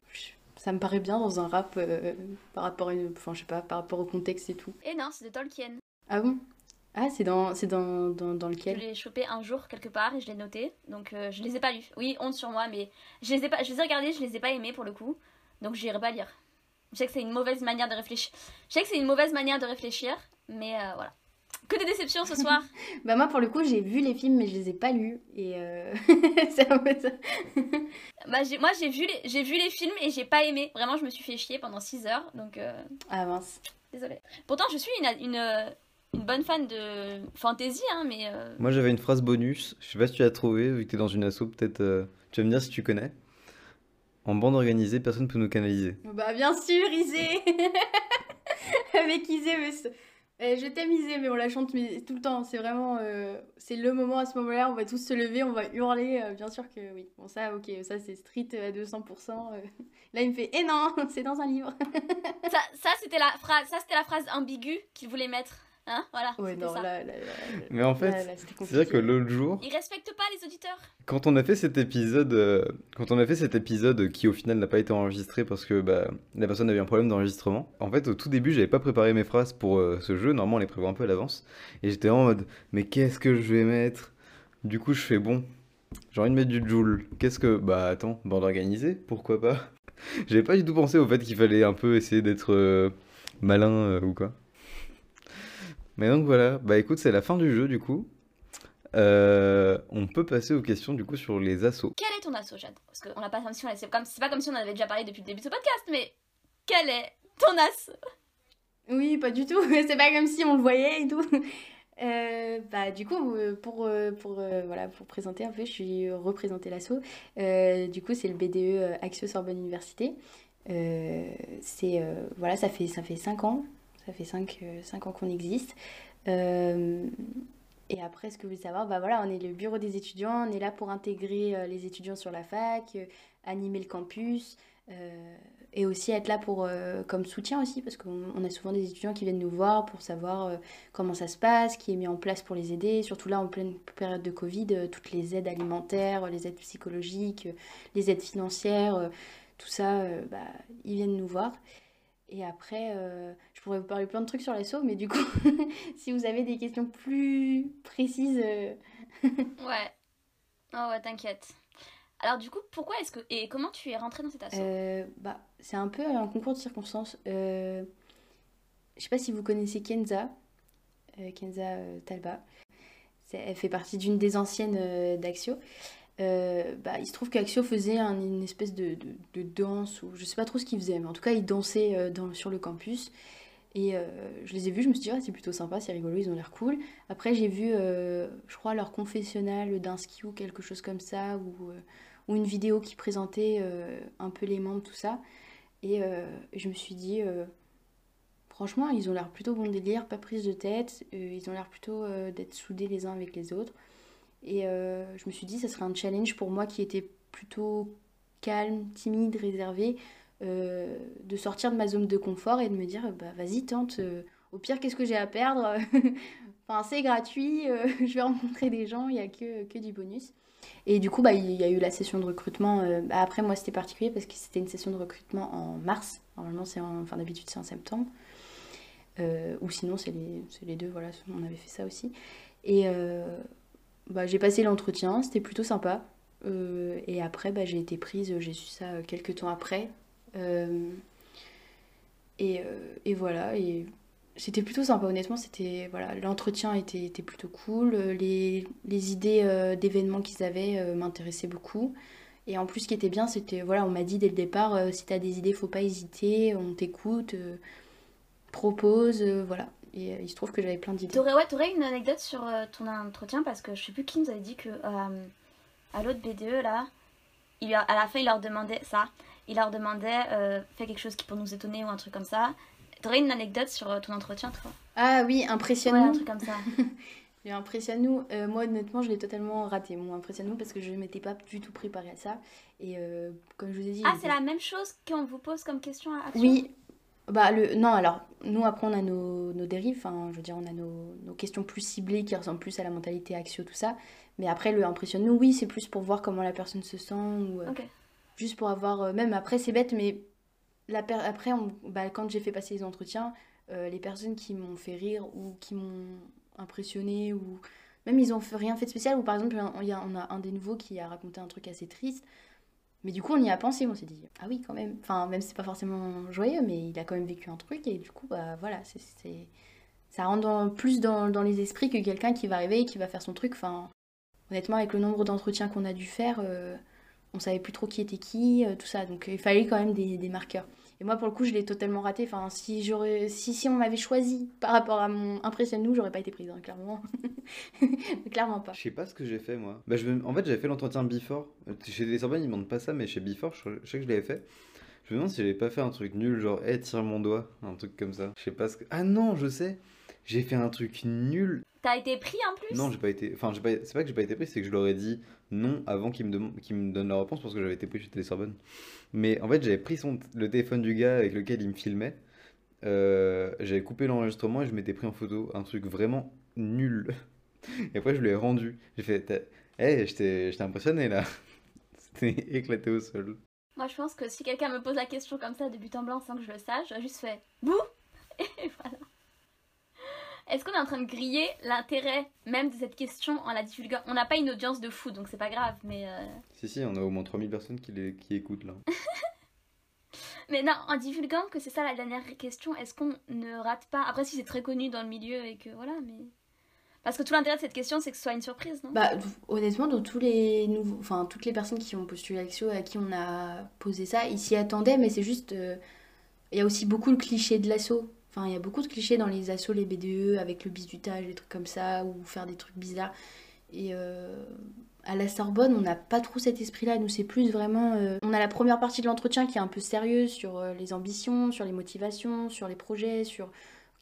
Ça me paraît bien dans un rap euh, par rapport à une... Enfin, je sais pas, par rapport au contexte et tout. Et non, c'est de Tolkien. Ah bon? Ah, c'est dans, c'est dans, dans, dans Je lequel l'ai chopé un jour quelque part et je l'ai noté. Donc euh, je les ai pas lus. Oui, honte sur moi, mais je les ai pas, je les ai regardés, je les ai pas aimés pour le coup. Donc j'irai pas lire. Je sais que c'est une mauvaise manière de réfléchir. Je sais que c'est une mauvaise manière de réfléchir, mais euh, voilà. Que des déceptions ce soir. Bah moi, pour le coup, j'ai vu les films, mais je les ai pas lus. Et euh, c'est un peu ça. bah, j'ai- moi j'ai vu les, j'ai vu les films et j'ai pas aimé. Vraiment, je me suis fait chier pendant 6 heures. Donc euh, Ah mince. désolée. Pourtant, je suis une, une, euh, une bonne fan de fantasy, hein, mais euh, Moi j'avais une phrase bonus, je sais pas si tu l'as trouvée, vu que t'es dans une asso, peut-être euh, tu vas me dire si tu connais. En bande organisée, personne peut nous canaliser. Bah bien sûr, Isée Avec Isée, mais Euh, je t'aime Isée, mais on la chante mais tout le temps. C'est vraiment... euh, C'est le moment à ce moment-là, on va tous se lever, on va hurler. euh, bien sûr que oui. Bon ça, ok, ça c'est street à 200%. euh. Là, il me fait « Eh non, c'est dans un livre ça, ça c'était la phrase, ça c'était la phrase ambiguë qu'il voulait mettre, hein, voilà. !» Ouais, c'était non, ça. là, là, là, Mais en fait, c'était c'est-à-dire que l'autre jour, Il respecte pas les auditeurs. quand on a fait cet épisode, euh, quand on a fait cet épisode qui au final n'a pas été enregistré parce que bah, la personne avait un problème d'enregistrement, en fait au tout début j'avais pas préparé mes phrases pour euh, ce jeu, normalement on les prévoit un peu à l'avance, et j'étais en mode mais qu'est-ce que je vais mettre? Du coup je fais bon, j'ai envie de mettre du Joule, qu'est-ce que... Bah attends, bande organisée, pourquoi pas? J'avais pas du tout pensé au fait qu'il fallait un peu essayer d'être euh, malin euh, ou quoi. Mais donc voilà, bah écoute c'est la fin du jeu du coup. Euh, on peut passer aux questions du coup sur les assos. Quel est ton asso, Jade? Parce qu'on n'a pas l'impression, c'est comme, c'est pas comme si on en avait déjà parlé depuis le début de ce podcast, mais quel est ton asso? Oui, pas du tout. C'est pas comme si on le voyait et tout. Euh, bah, du coup, euh, pour, pour, euh, voilà, pour présenter un peu, je suis représentée l'assaut. Euh, du coup, c'est le BDE Axio Sorbonne Université. Euh, c'est, euh, voilà, ça fait, ça fait 5 ans. Ça fait 5, ans qu'on existe. Euh, et après, ce que vous voulez savoir, bah voilà, on est le bureau des étudiants, on est là pour intégrer euh, les étudiants sur la fac, euh, animer le campus, euh, et aussi être là pour, euh, comme soutien aussi, parce qu'on on a souvent des étudiants qui viennent nous voir pour savoir euh, comment ça se passe, qui est mis en place pour les aider, surtout là en pleine période de Covid, euh, toutes les aides alimentaires, les aides psychologiques, euh, les aides financières, euh, tout ça, euh, bah, ils viennent nous voir. Et après, euh, je pourrais vous parler plein de trucs sur l'assaut, mais du coup, si vous avez des questions plus précises, euh, Ouais. Oh ouais, t'inquiète. Alors du coup, pourquoi est-ce que... Et comment tu es rentrée dans cet asso euh, bah, c'est un peu un concours de circonstances. Euh, je sais pas si vous connaissez Kenza, euh, Kenza Talba. Elle fait partie d'une des anciennes d'Axio. Bah, il se trouve qu'Axio faisait un- une espèce de, de- de danse, ou je sais pas trop ce qu'ils faisaient, mais en tout cas, ils dansaient euh, dans, sur le campus. Et euh, je les ai vus, je me suis dit, ah, c'est plutôt sympa, c'est rigolo, ils ont l'air cool. Après, j'ai vu, euh, je crois, leur confessionnal d'un ski ou quelque chose comme ça, ou, euh, ou une vidéo qui présentait un peu les membres, tout ça. Et je me suis dit, franchement, ils ont l'air plutôt bon délire, pas prise de tête, ils ont l'air plutôt d'être soudés les uns avec les autres. Et je me suis dit, ça serait un challenge pour moi qui était plutôt calme, timide, réservé, euh, de sortir de ma zone de confort et de me dire, bah vas-y, tente. euh, au pire, qu'est-ce que j'ai à perdre Enfin, c'est gratuit, euh, je vais rencontrer des gens, il n'y a que, que du bonus. Et du coup, bah, il y a eu la session de recrutement. bah, après, moi, c'était particulier parce que c'était une session de recrutement en mars. Normalement, c'est en, enfin, d'habitude, c'est en septembre. Ou sinon, c'est les, les deux, voilà, on avait fait ça aussi. Et bah, j'ai passé l'entretien, c'était plutôt sympa. Et après, bah, j'ai été prise, j'ai su ça quelques temps après. Euh, et, euh, et voilà, et c'était plutôt sympa, honnêtement. C'était, voilà, l'entretien était, était plutôt cool. Les, les idées euh, d'événements qu'ils avaient m'intéressaient beaucoup. Et en plus, ce qui était bien, c'était, voilà, on m'a dit dès le départ, si t'as des idées, faut pas hésiter, on t'écoute, propose, voilà. Et il se trouve que j'avais plein d'idées. T'aurais ouais, t'aurais une anecdote sur ton entretien? Parce que je sais plus qui nous avait dit que à l'autre BDE là, il, à la fin il leur demandait ça, il leur demandait euh, fais quelque chose qui pour nous étonner ou un truc comme ça. T'aurais une anecdote sur euh, ton entretien toi? Ah oui, Ouais, un impressionne-nous. truc comme ça. Impressionne-nous. Euh, moi, honnêtement, je l'ai totalement raté. Mon impressionne-nous parce que je ne m'étais pas du tout préparée à ça. Et euh, comme je vous ai dit. Ah c'est la même chose qu'on vous pose comme question à Oui, Bah, le... Non, alors, nous, après, on a nos, nos dérives, je veux dire, on a nos, nos questions plus ciblées qui ressemblent plus à la mentalité Axio, tout ça. Mais après, le impressionne-nous, oui, c'est plus pour voir comment la personne se sent, ou euh, Ok. Juste pour avoir... euh, même après, c'est bête, mais la après, on- bah, quand j'ai fait passer les entretiens, euh, les personnes qui m'ont fait rire ou qui m'ont impressionné, ou même ils ont rien fait de spécial, ou par exemple, il y a, on a un des nouveaux qui a raconté un truc assez triste, mais du coup, on y a pensé, on s'est dit, ah oui, quand même. Enfin, même c'est pas forcément joyeux, mais il a quand même vécu un truc, et du coup, bah voilà, c'est, ça rentre dans- plus dans, dans les esprits que quelqu'un qui va arriver et qui va faire son truc. Enfin, honnêtement, avec le nombre d'entretiens qu'on a dû faire, euh, on savait plus trop qui était qui, euh, tout ça. Donc, il fallait quand même des, des marqueurs. Et moi, pour le coup, je l'ai totalement raté. Enfin, si, j'aurais, si, si on m'avait choisi par rapport à mon impressionne nous, j'aurais pas été prise, hein, clairement. clairement pas. Je sais pas ce que j'ai fait moi. Bah, je En fait, j'avais fait l'entretien Before. Chez les Sorbonne, ils demandent pas ça, mais chez Before, je, je sais que je l'avais fait. Je me demande si j'avais pas fait un truc nul, genre, hé, tire mon doigt, un truc comme ça. Je sais pas ce que. Ah non, je sais J'ai fait un truc nul. T'as été pris en plus Non, j'ai pas été. Enfin, j'ai pas... c'est pas que j'ai pas été pris, c'est que je leur ai dit non avant qu'ils me, dem- me donnent la réponse parce que j'avais été pris chez Télé Sorbonne. Mais en fait, j'avais pris son... le téléphone du gars avec lequel il me filmait. Euh, j'avais coupé l'enregistrement et je m'étais pris en photo un truc vraiment nul. Et après, je lui ai rendu. J'ai fait T'as- Hey, t'ai impressionné là. C'était éclaté au sol. Moi, je pense que si quelqu'un me pose la question comme ça de but en blanc sans que je le sache, j'aurais juste fait bouh Et voilà. Est-ce qu'on est en train de griller l'intérêt même de cette question en la divulguant? On n'a pas une audience de fou, donc c'est pas grave, mais. euh, Si, si, on a au moins 3000 personnes qui, les... qui écoutent là. Mais non, en divulguant que c'est ça la dernière question, est-ce qu'on ne rate pas? Après, si c'est très connu dans le milieu et que voilà, mais. Parce que tout l'intérêt de cette question, c'est que ce soit une surprise, non? Bah, honnêtement, dans tous les nouveaux, enfin, toutes les personnes qui ont postulé à Axio, à qui on a posé ça, ils s'y attendaient, mais c'est juste. euh, Il y a aussi beaucoup le cliché de l'assaut. Enfin, il y a beaucoup de clichés dans les assos, les BDE, avec le bisutage, des trucs comme ça, ou faire des trucs bizarres. Et euh, à la Sorbonne, on n'a pas trop cet esprit-là. Nous, c'est plus vraiment. euh, on a la première partie de l'entretien qui est un peu sérieuse sur euh, les ambitions, sur les motivations, sur les projets, sur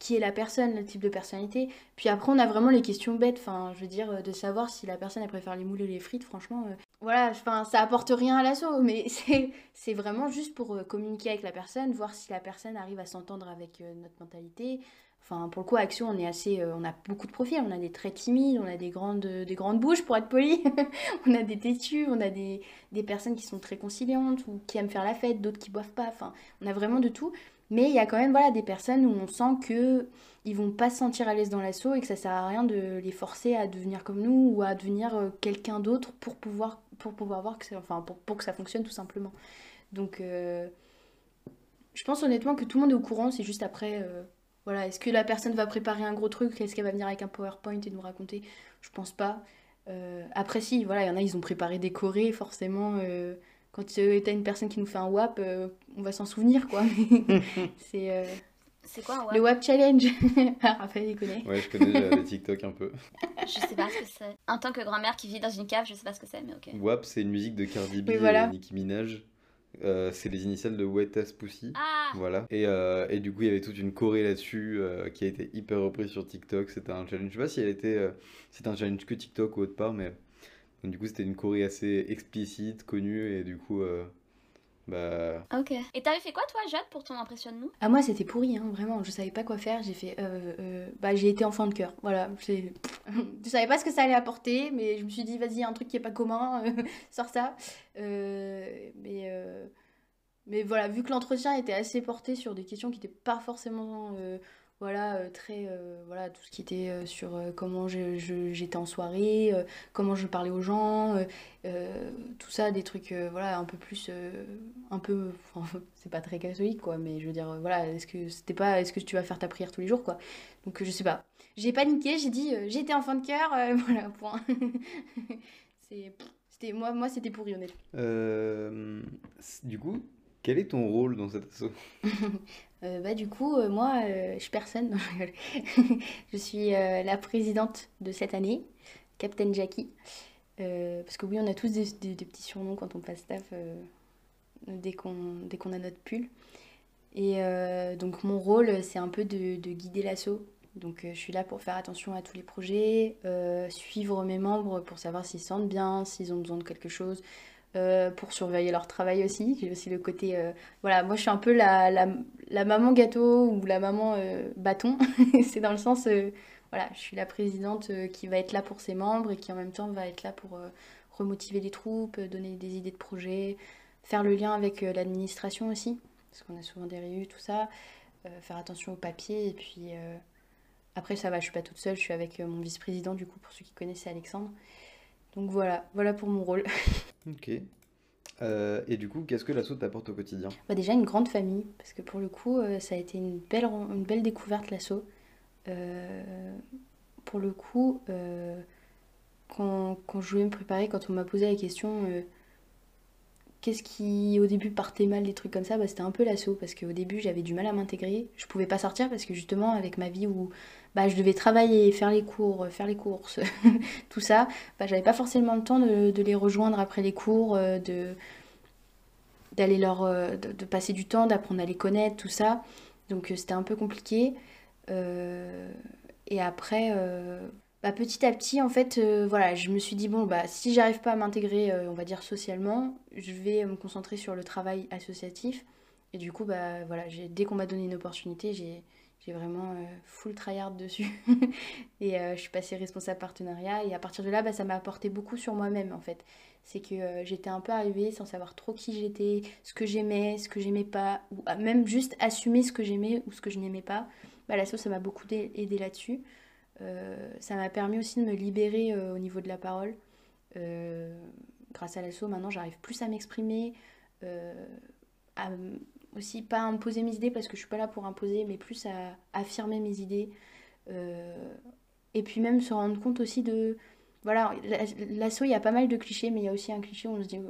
qui est la personne, le type de personnalité. Puis après, on a vraiment les questions bêtes. Enfin, je veux dire, euh, de savoir si la personne elle préfère les moules et les frites, franchement. euh, voilà, enfin, ça apporte rien à l'assaut, mais c'est vraiment juste pour euh, communiquer avec la personne, voir si la personne arrive à s'entendre avec notre mentalité. Enfin, pour le coup, à Action, on est assez, on a beaucoup de profils. On a des traits timides, on a des grandes, des grandes bouches pour être poli. on a des têtus, on a des, des personnes qui sont très conciliantes ou qui aiment faire la fête, d'autres qui boivent pas. Enfin, on a vraiment de tout. Mais il y a quand même voilà des personnes où on sent que ils vont pas se sentir à l'aise dans l'assaut et que ça sert à rien de les forcer à devenir comme nous ou à devenir euh, quelqu'un d'autre pour pouvoir pour pouvoir voir que c'est- enfin pour, pour que ça fonctionne tout simplement. Donc euh, je pense honnêtement que tout le monde est au courant, c'est juste après euh, voilà, est-ce que la personne va préparer un gros truc, est-ce qu'elle va venir avec un PowerPoint et nous raconter? Je pense pas. Après si, voilà, il y en a ils ont préparé des chorés forcément quand euh, t'as une personne qui nous fait un WAP, euh, on va s'en souvenir quoi. c'est euh, C'est quoi, ouais le WAP Challenge. Ah, Raphaël, il connaît. Ouais, je connais les TikTok un peu. Je sais pas ce que c'est. En tant que grand-mère qui vit dans une cave, je sais pas ce que c'est, mais ok. WAP, c'est une musique de Cardi B Oui, voilà. et Nicki Minaj. Euh, c'est les initiales de Wet Ass Pussy. Ah Voilà. Et, euh, et du coup, il y avait toute une choré là-dessus euh, qui a été hyper reprise sur TikTok. C'était un challenge. Je sais pas si elle était. euh, c'était un challenge que TikTok ou autre part, mais. Donc, du coup, c'était une choré assez explicite, connue, et du coup. euh, bah. Ok. Et t'avais fait quoi, toi, Jade, pour ton impressionne-nous Ah moi c'était pourri hein, vraiment, je savais pas quoi faire, j'ai fait euh, euh, bah j'ai été enfant de cœur. Voilà, je savais pas ce que ça allait apporter mais je me suis dit vas-y, un truc qui est pas commun, euh, sors ça. Euh, mais euh, mais voilà, vu que l'entretien était assez porté sur des questions qui étaient pas forcément euh, voilà euh, très euh, voilà tout ce qui était euh, sur euh, comment j'étais en soirée, comment je parlais aux gens, tout ça des trucs voilà un peu plus un peu enfin, c'est pas très catholique quoi mais je veux dire voilà est-ce que c'était pas est-ce que tu vas faire ta prière tous les jours quoi? Donc je sais pas. J'ai paniqué j'ai dit j'étais enfant de cœur voilà point. C'était moi moi c'était pourri honnêtement. Du coup, quel est ton rôle dans cet assaut? Euh, bah du coup euh, moi euh, je suis personne je suis la présidente de cette année Captain Jackie. Parce que oui on a tous des, petits surnoms quand on passe staff dès qu'on qu'on a notre pull. Et donc mon rôle c'est un peu de, de guider l'assaut. Donc je suis là pour faire attention à tous les projets suivre mes membres pour savoir s'ils se sentent bien s'ils ont besoin de quelque chose euh, pour surveiller leur travail aussi. J'ai aussi le côté, euh, voilà, moi je suis un peu la, la, maman gâteau ou la maman euh, bâton. C'est dans le sens, voilà, je suis la présidente qui va être là pour ses membres et qui en même temps va être là pour remotiver les troupes, donner des idées de projets, faire le lien avec l'administration aussi, parce qu'on a souvent des réus, tout ça, faire attention aux papiers et puis après ça va, je suis pas toute seule, je suis avec mon vice-président du coup pour ceux qui connaissent Alexandre. Donc voilà, voilà pour mon rôle. Ok. Euh, et du coup, qu'est-ce que l'assaut t'apporte au quotidien? Bah déjà une grande famille, parce que pour le coup, euh, ça a été une belle, une belle découverte l'assaut. Euh, pour le coup, quand, quand je voulais me préparer, quand on m'a posé la question, qu'est-ce qui au début partait mal, des trucs comme ça, bah, c'était un peu l'assaut, parce qu'au début j'avais du mal à m'intégrer. Je pouvais pas sortir parce que justement, avec ma vie où bah, je devais travailler, faire les cours, faire les courses, tout ça, bah, j'avais pas forcément le temps de, les rejoindre après les cours, euh, de d'aller leur euh, de, passer du temps, d'apprendre à les connaître, tout ça. Donc euh, c'était un peu compliqué. Et après, bah, petit à petit, en fait, euh, voilà, je me suis dit, bon, bah, si j'arrive pas à m'intégrer, euh, on va dire socialement, je vais me concentrer sur le travail associatif. Et du coup, bah, voilà, dès qu'on m'a donné une opportunité, j'ai, vraiment euh, full tryhard dessus. et je suis passée responsable partenariat. Et à partir de là, bah, ça m'a apporté beaucoup sur moi-même, en fait. C'est que j'étais un peu arrivée sans savoir trop qui j'étais, ce que j'aimais, ce que j'aimais pas, ou ah, même juste assumer ce que j'aimais ou ce que je n'aimais pas. Bah, l'asso, ça m'a beaucoup dé- aidé là-dessus. Euh, ça m'a permis aussi de me libérer euh, au niveau de la parole. Euh, grâce à l'asso, maintenant, j'arrive plus à m'exprimer, à aussi pas imposer mes idées parce que je suis pas là pour imposer, mais plus à affirmer mes idées. Et puis même se rendre compte aussi de... Voilà, la- l'asso, il y a pas mal de clichés, mais il y a aussi un cliché où on se dit,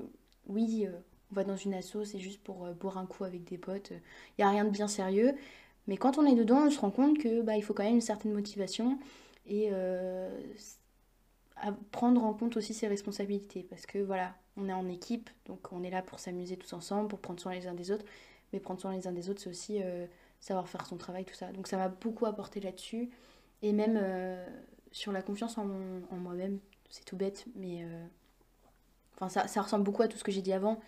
oui, on va dans une asso, c'est juste pour boire un coup avec des potes, il n'y a rien de bien sérieux. Mais quand on est dedans, on se rend compte que bah, il faut quand même une certaine motivation et euh, prendre en compte aussi ses responsabilités. Parce que voilà, on est en équipe, donc on est là pour s'amuser tous ensemble, pour prendre soin les uns des autres. Mais prendre soin les uns des autres, c'est aussi euh, savoir faire son travail, tout ça. Donc ça m'a beaucoup apporté là-dessus. Et même euh, sur la confiance en, moi-même, c'est tout bête, mais enfin, ça, ressemble beaucoup à tout ce que j'ai dit avant.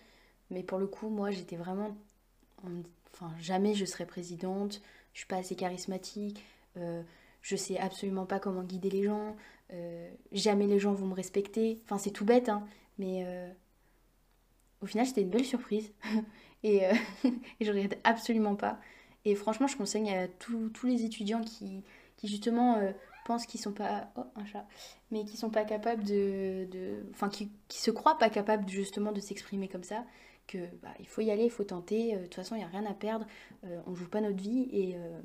Mais pour le coup, moi, j'étais vraiment enfin, jamais je serai présidente, je suis pas assez charismatique, euh, je sais absolument pas comment guider les gens, euh, jamais les gens vont me respecter. Enfin, c'est tout bête, hein, mais euh, au final, c'était une belle surprise. et, euh, et je regrette absolument pas. Et franchement, je conseille à tous tous les étudiants qui, qui justement pensent qu'ils sont pas. Oh, un chat. Mais qui sont pas capables de. de- Enfin, qui, qui se croient pas capables justement de s'exprimer comme ça que bah, il faut y aller, il faut tenter. Euh, De toute façon, il n'y a rien à perdre. Euh, on joue pas notre vie et euh,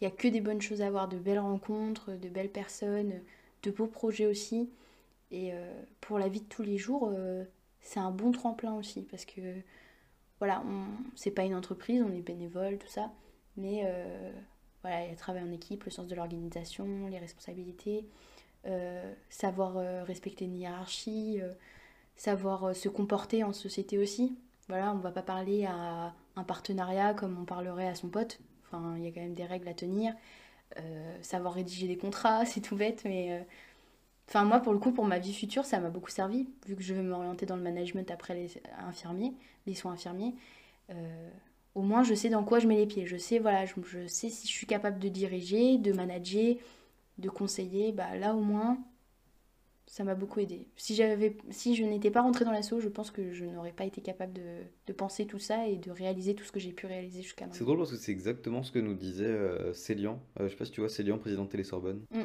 il y a que des bonnes choses à voir, de belles rencontres, de belles personnes, de beaux projets aussi. Et pour la vie de tous les jours, c'est un bon tremplin aussi parce que voilà, c'est pas une entreprise, on est bénévole, tout ça, mais voilà, il y a travail en équipe, le sens de l'organisation, les responsabilités, savoir respecter une hiérarchie, savoir se comporter en société aussi. Voilà, on va pas parler à un partenariat comme on parlerait à son pote. Il y a quand même des règles à tenir. Euh, savoir rédiger des contrats, c'est tout bête, mais euh, enfin moi pour le coup pour ma vie future ça m'a beaucoup servi vu que je veux m'orienter dans le management après les infirmiers, les soins infirmiers. Euh, au moins je sais dans quoi je mets les pieds. Je sais voilà, je, je sais si je suis capable de diriger, de manager, de conseiller. Bah là au moins ça m'a beaucoup aidé. Si j'avais, si je n'étais pas rentrée dans l'assaut, je pense que je n'aurais pas été capable de, de penser tout ça et de réaliser tout ce que j'ai pu réaliser jusqu'à C'est maintenant. drôle parce que c'est exactement ce que nous disait euh, Célian. Euh, je sais pas si tu vois Célian, président de Télé-Sorbonne. Mm.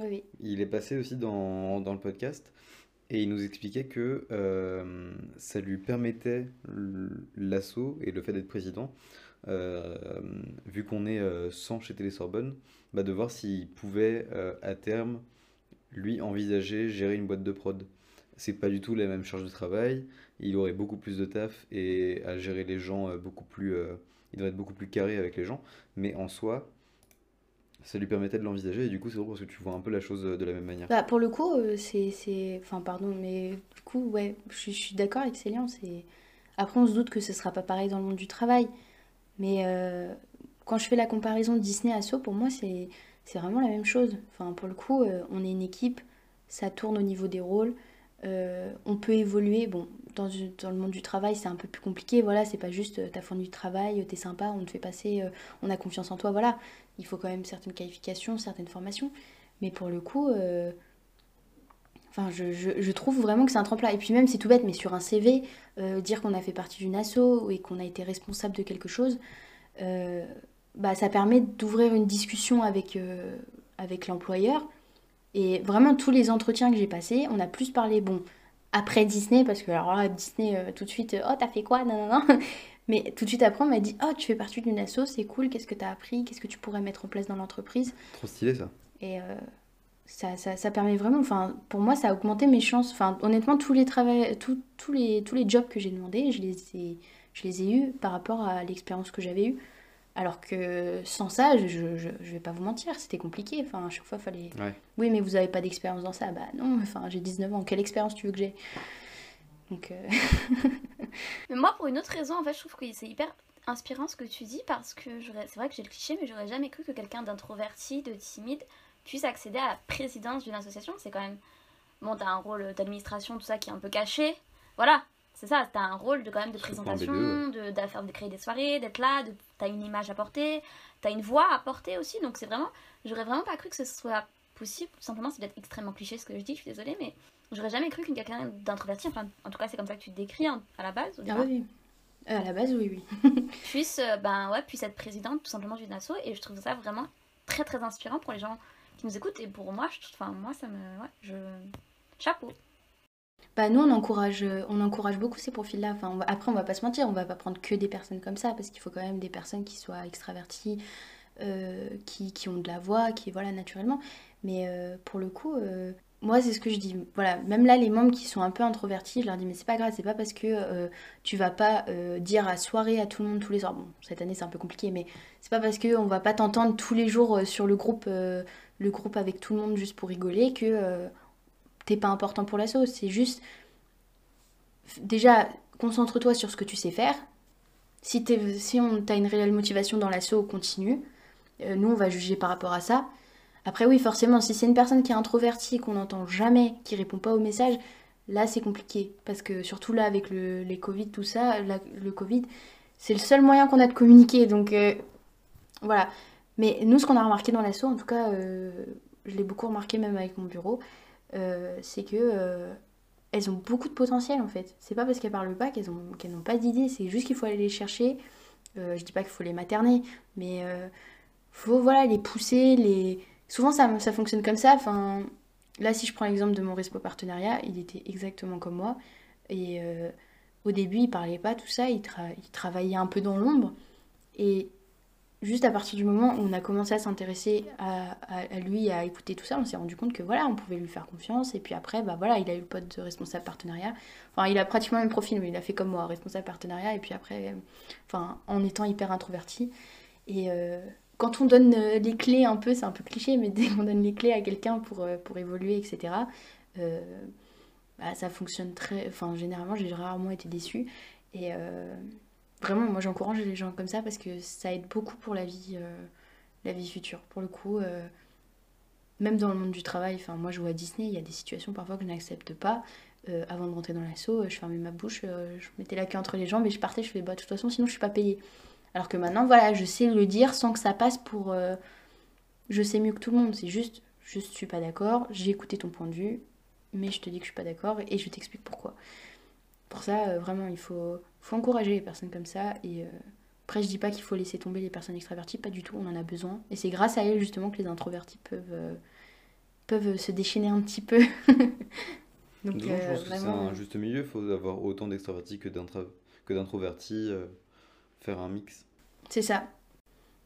Oui, oui. Il est passé aussi dans, dans le podcast et il nous expliquait que euh, ça lui permettait l'assaut et le fait d'être président, euh, vu qu'on est euh, 100 chez Télé-Sorbonne, bah, de voir s'il pouvait euh, à terme lui envisager gérer une boîte de prod. C'est pas du tout la même charge de travail, il aurait beaucoup plus de taf et à gérer les gens euh, beaucoup plus, euh, il devrait être beaucoup plus carré avec les gens, mais en soi, ça lui permettait de l'envisager et du coup c'est drôle parce que tu vois un peu la chose euh, de la même manière. Bah, pour le coup, c'est. Enfin, pardon, mais du coup, ouais, je suis, d'accord avec Célian. Après, on se doute que ce sera pas pareil dans le monde du travail. Mais quand je fais la comparaison Disney à So, pour moi, c'est, c'est vraiment la même chose. Enfin, pour le coup, euh, on est une équipe, ça tourne au niveau des rôles. euh, on peut évoluer. Bon, dans, dans le monde du travail, c'est un peu plus compliqué. Voilà, c'est pas juste euh, t'as fourni du travail, t'es sympa, on te fait passer, on a confiance en toi. Voilà, il faut quand même certaines qualifications, certaines formations. Mais pour le coup, enfin, je, je- je trouve vraiment que c'est un tremplin. Et puis même, c'est tout bête, mais sur un CV, dire qu'on a fait partie d'une asso et qu'on a été responsable de quelque chose, bah, ça permet d'ouvrir une discussion avec, euh, avec l'employeur. Et vraiment, tous les entretiens que j'ai passés, on a plus parlé, bon, après Disney, parce que alors là, Disney, euh, tout de suite, euh, oh, t'as fait quoi? Non, non, non. Mais tout de suite après, on m'a dit, oh, tu fais partie d'une asso, c'est cool, qu'est-ce que t'as appris? Qu'est-ce que tu pourrais mettre en place dans l'entreprise? Trop stylé ça. Et euh, ça, ça, ça permet vraiment, enfin, pour moi, ça a augmenté mes chances. Enfin, honnêtement, tous les, travail, tous tous les, tous les jobs que j'ai demandés, je les ai, je les ai eus par rapport à l'expérience que j'avais eue. Alors que sans ça, je, je, je je vais pas vous mentir, c'était compliqué. Enfin, à chaque fois, fallait. Ouais. Oui, mais vous avez pas d'expérience dans ça. Bah non, enfin, j'ai 19 ans. Quelle expérience tu veux que j'ai? Donc, euh, Mais moi, pour une autre raison, en fait, je trouve que c'est hyper inspirant ce que tu dis parce que j'aurais- c'est vrai que j'ai le cliché, mais j'aurais jamais cru que quelqu'un d'introverti, de timide, puisse accéder à la présidence d'une association. C'est quand même. Bon, t'as un rôle d'administration, tout ça qui est un peu caché. Voilà, c'est ça, t'as un rôle de quand même de présentation, B2, de, de, faire- de créer des soirées, d'être là, de, t'as une image à porter, t'as une voix à porter aussi. Donc c'est vraiment. J'aurais vraiment pas cru que ce soit possible. Tout simplement, c'est peut-être extrêmement cliché ce que je dis, je suis désolée, mais j'aurais jamais cru qu'une quelqu'un d'introverti, enfin, en tout cas, c'est comme ça que tu te décris hein, à la base, au ah départ oui, oui. Euh, À la base, oui, oui. puisse, euh, ben, ouais, puisse être présidente tout simplement d'une asso et je trouve ça vraiment très très inspirant pour les gens qui nous écoutent et pour moi, je, enfin, moi ça me. Ouais, je. Chapeau. Bah nous on encourage, euh, on encourage beaucoup ces profils-là. Enfin, on va- après on va pas se mentir, on va pas prendre que des personnes comme ça parce qu'il faut quand même des personnes qui soient extraverties, euh, qui, qui ont de la voix, qui voilà naturellement. Mais euh, pour le coup, moi c'est ce que je dis. Voilà, même là les membres qui sont un peu introvertis, je leur dis mais c'est pas grave, c'est pas parce que tu vas pas dire à soirée à tout le monde tous les soirs. Bon, cette année c'est un peu compliqué, mais c'est pas parce que on va pas t'entendre tous les jours sur le groupe, le groupe avec tout le monde juste pour rigoler que t'es pas important pour l'assaut. C'est juste déjà, concentre-toi sur ce que tu sais faire. Si, t'es- si on as une réelle motivation dans l'assaut, continue. Euh, nous, on va juger par rapport à ça. Après, oui, forcément, si c'est une personne qui est introvertie, qu'on n'entend jamais, qui répond pas aux messages, là, c'est compliqué. Parce que surtout là, avec le, les Covid, tout ça, la- le Covid, c'est le seul moyen qu'on a de communiquer. Donc, euh, voilà. Mais nous, ce qu'on a remarqué dans l'assaut, en tout cas, euh, je l'ai beaucoup remarqué même avec mon bureau, euh, c'est que euh, elles ont beaucoup de potentiel en fait. C'est pas parce qu'elles parlent pas qu'elles ont qu'elles n'ont pas d'idées, c'est juste qu'il faut aller les chercher. Euh, je dis pas qu'il faut les materner, mais euh, faut voilà les pousser, les. Souvent ça, ça fonctionne comme ça. Enfin, là si je prends l'exemple de mon Respo partenariat, il était exactement comme moi et au début il parlait pas tout ça, il, tra- il travaillait un peu dans l'ombre juste à partir du moment où on a commencé à s'intéresser à, lui, à écouter tout ça, on s'est rendu compte que voilà, on pouvait lui faire confiance. Et puis après, bah voilà, il a eu le poste de responsable partenariat. Enfin, il a pratiquement le même profil, mais il a fait comme moi, responsable partenariat. Et puis après, en étant hyper introverti. Et euh, quand on donne euh, les clés un peu, c'est un peu cliché, mais dès qu'on donne les clés à quelqu'un pour, euh, évoluer, etc., bah, ça fonctionne très. Enfin, généralement, j'ai rarement été déçue. Vraiment, moi j'encourage les gens comme ça parce que ça aide beaucoup pour la vie, euh, la vie future. Pour le coup, euh, même dans le monde du travail, enfin moi je vois à Disney, il y a des situations parfois que je n'accepte pas. Euh, avant de rentrer dans l'assaut, je fermais ma bouche, je mettais la queue entre les jambes et je partais, je fais bah de toute façon sinon je suis pas payée. Alors que maintenant, voilà, je sais le dire sans que ça passe pour je sais mieux que tout le monde. C'est juste, je suis pas d'accord, j'ai écouté ton point de vue, mais je te dis que je suis pas d'accord et je t'explique pourquoi. Pour ça, vraiment, il faut, faut encourager les personnes comme ça. Et euh, après, je dis pas qu'il faut laisser tomber les personnes extraverties, pas du tout, on en a besoin. Et c'est grâce à elles justement que les introvertis peuvent, euh, peuvent se déchaîner un petit peu. Donc, Donc, je euh, pense que c'est un juste milieu, il faut avoir autant d'extravertis que d'introvertis, euh, faire un mix. c'est ça.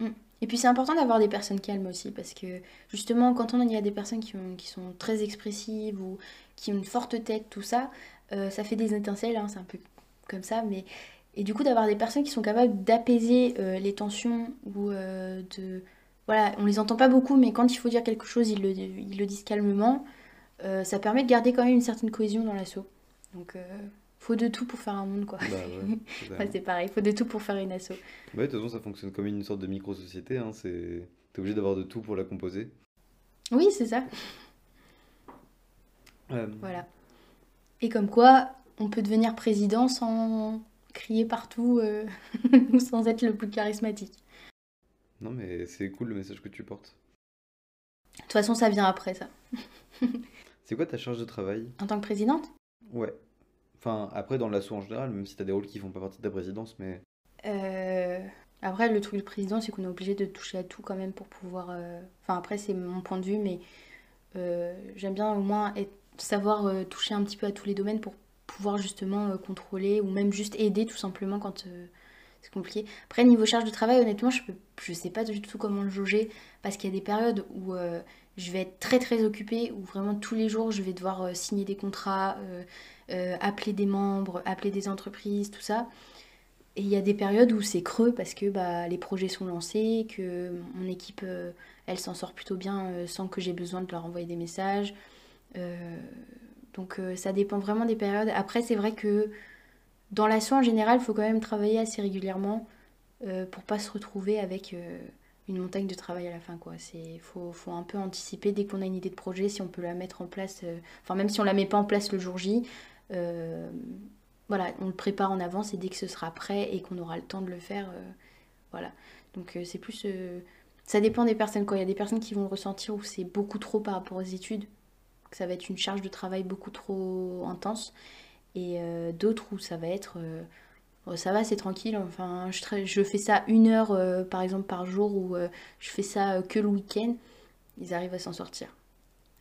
Mm. Et puis c'est important d'avoir des personnes calmes aussi, parce que justement, quand on y a des personnes qui, ont- qui sont très expressives ou qui ont une forte tête, tout ça, euh, ça fait des étincelles, hein, c'est un peu comme ça, mais... Et du coup, d'avoir des personnes qui sont capables d'apaiser euh, les tensions ou euh, de... Voilà, on les entend pas beaucoup, mais quand il faut dire quelque chose, ils le, ils le disent calmement. Euh, ça permet de garder quand même une certaine cohésion dans l'assaut. Donc, faut de tout pour faire un monde, quoi. Bah ouais, c'est pareil, faut de tout pour faire une asso. Ouais, de toute façon, ça fonctionne comme une sorte de micro-société. Hein, c'est... T'es obligé d'avoir de tout pour la composer. Oui, c'est ça. Euh, Voilà. Et comme quoi, on peut devenir président sans crier partout euh, ou sans être le plus charismatique. Non, mais c'est cool le message que tu portes. De toute façon, ça vient après ça. C'est quoi ta charge de travail? En tant que présidente? Ouais. Enfin, après, dans l'assaut en général, même si t'as des rôles qui font pas partie de ta présidence, mais. Euh, Après, le truc du président, c'est qu'on est obligé de toucher à tout quand même pour pouvoir. euh, Enfin, après, c'est mon point de vue, mais euh, j'aime bien au moins être- savoir toucher un petit peu à tous les domaines pour pouvoir justement euh, contrôler ou même juste aider tout simplement quand euh, c'est compliqué. Après, niveau charge de travail, honnêtement, je je sais pas du tout comment le jauger parce qu'il y a des périodes où euh, je vais être très très occupée, où vraiment tous les jours je vais devoir signer des contrats, appeler des membres, appeler des entreprises, tout ça. Et il y a des périodes où c'est creux parce que bah, les projets sont lancés, que mon équipe, elle s'en sort plutôt bien sans que j'ai besoin de leur envoyer des messages. Donc euh, ça dépend vraiment des périodes. Après, c'est vrai que dans l'assaut en général, il faut quand même travailler assez régulièrement euh, pour pas se retrouver avec euh, une montagne de travail à la fin. C'est faut, faut un peu anticiper dès qu'on a une idée de projet, si on peut la mettre en place. euh, Enfin, même si on la met pas en place le jour J. voilà, on le prépare en avance et dès que ce sera prêt et qu'on aura le temps de le faire, voilà. Donc c'est plus, ça dépend des personnes quoi. Il y a des personnes qui vont le ressentir où c'est beaucoup trop par rapport aux études, que ça va être une charge de travail beaucoup trop intense, et euh, d'autres où ça va être, euh, oh, ça va, c'est tranquille. Enfin, je, fais ça une heure euh, par exemple par jour ou je fais ça que le week-end, ils arrivent à s'en sortir.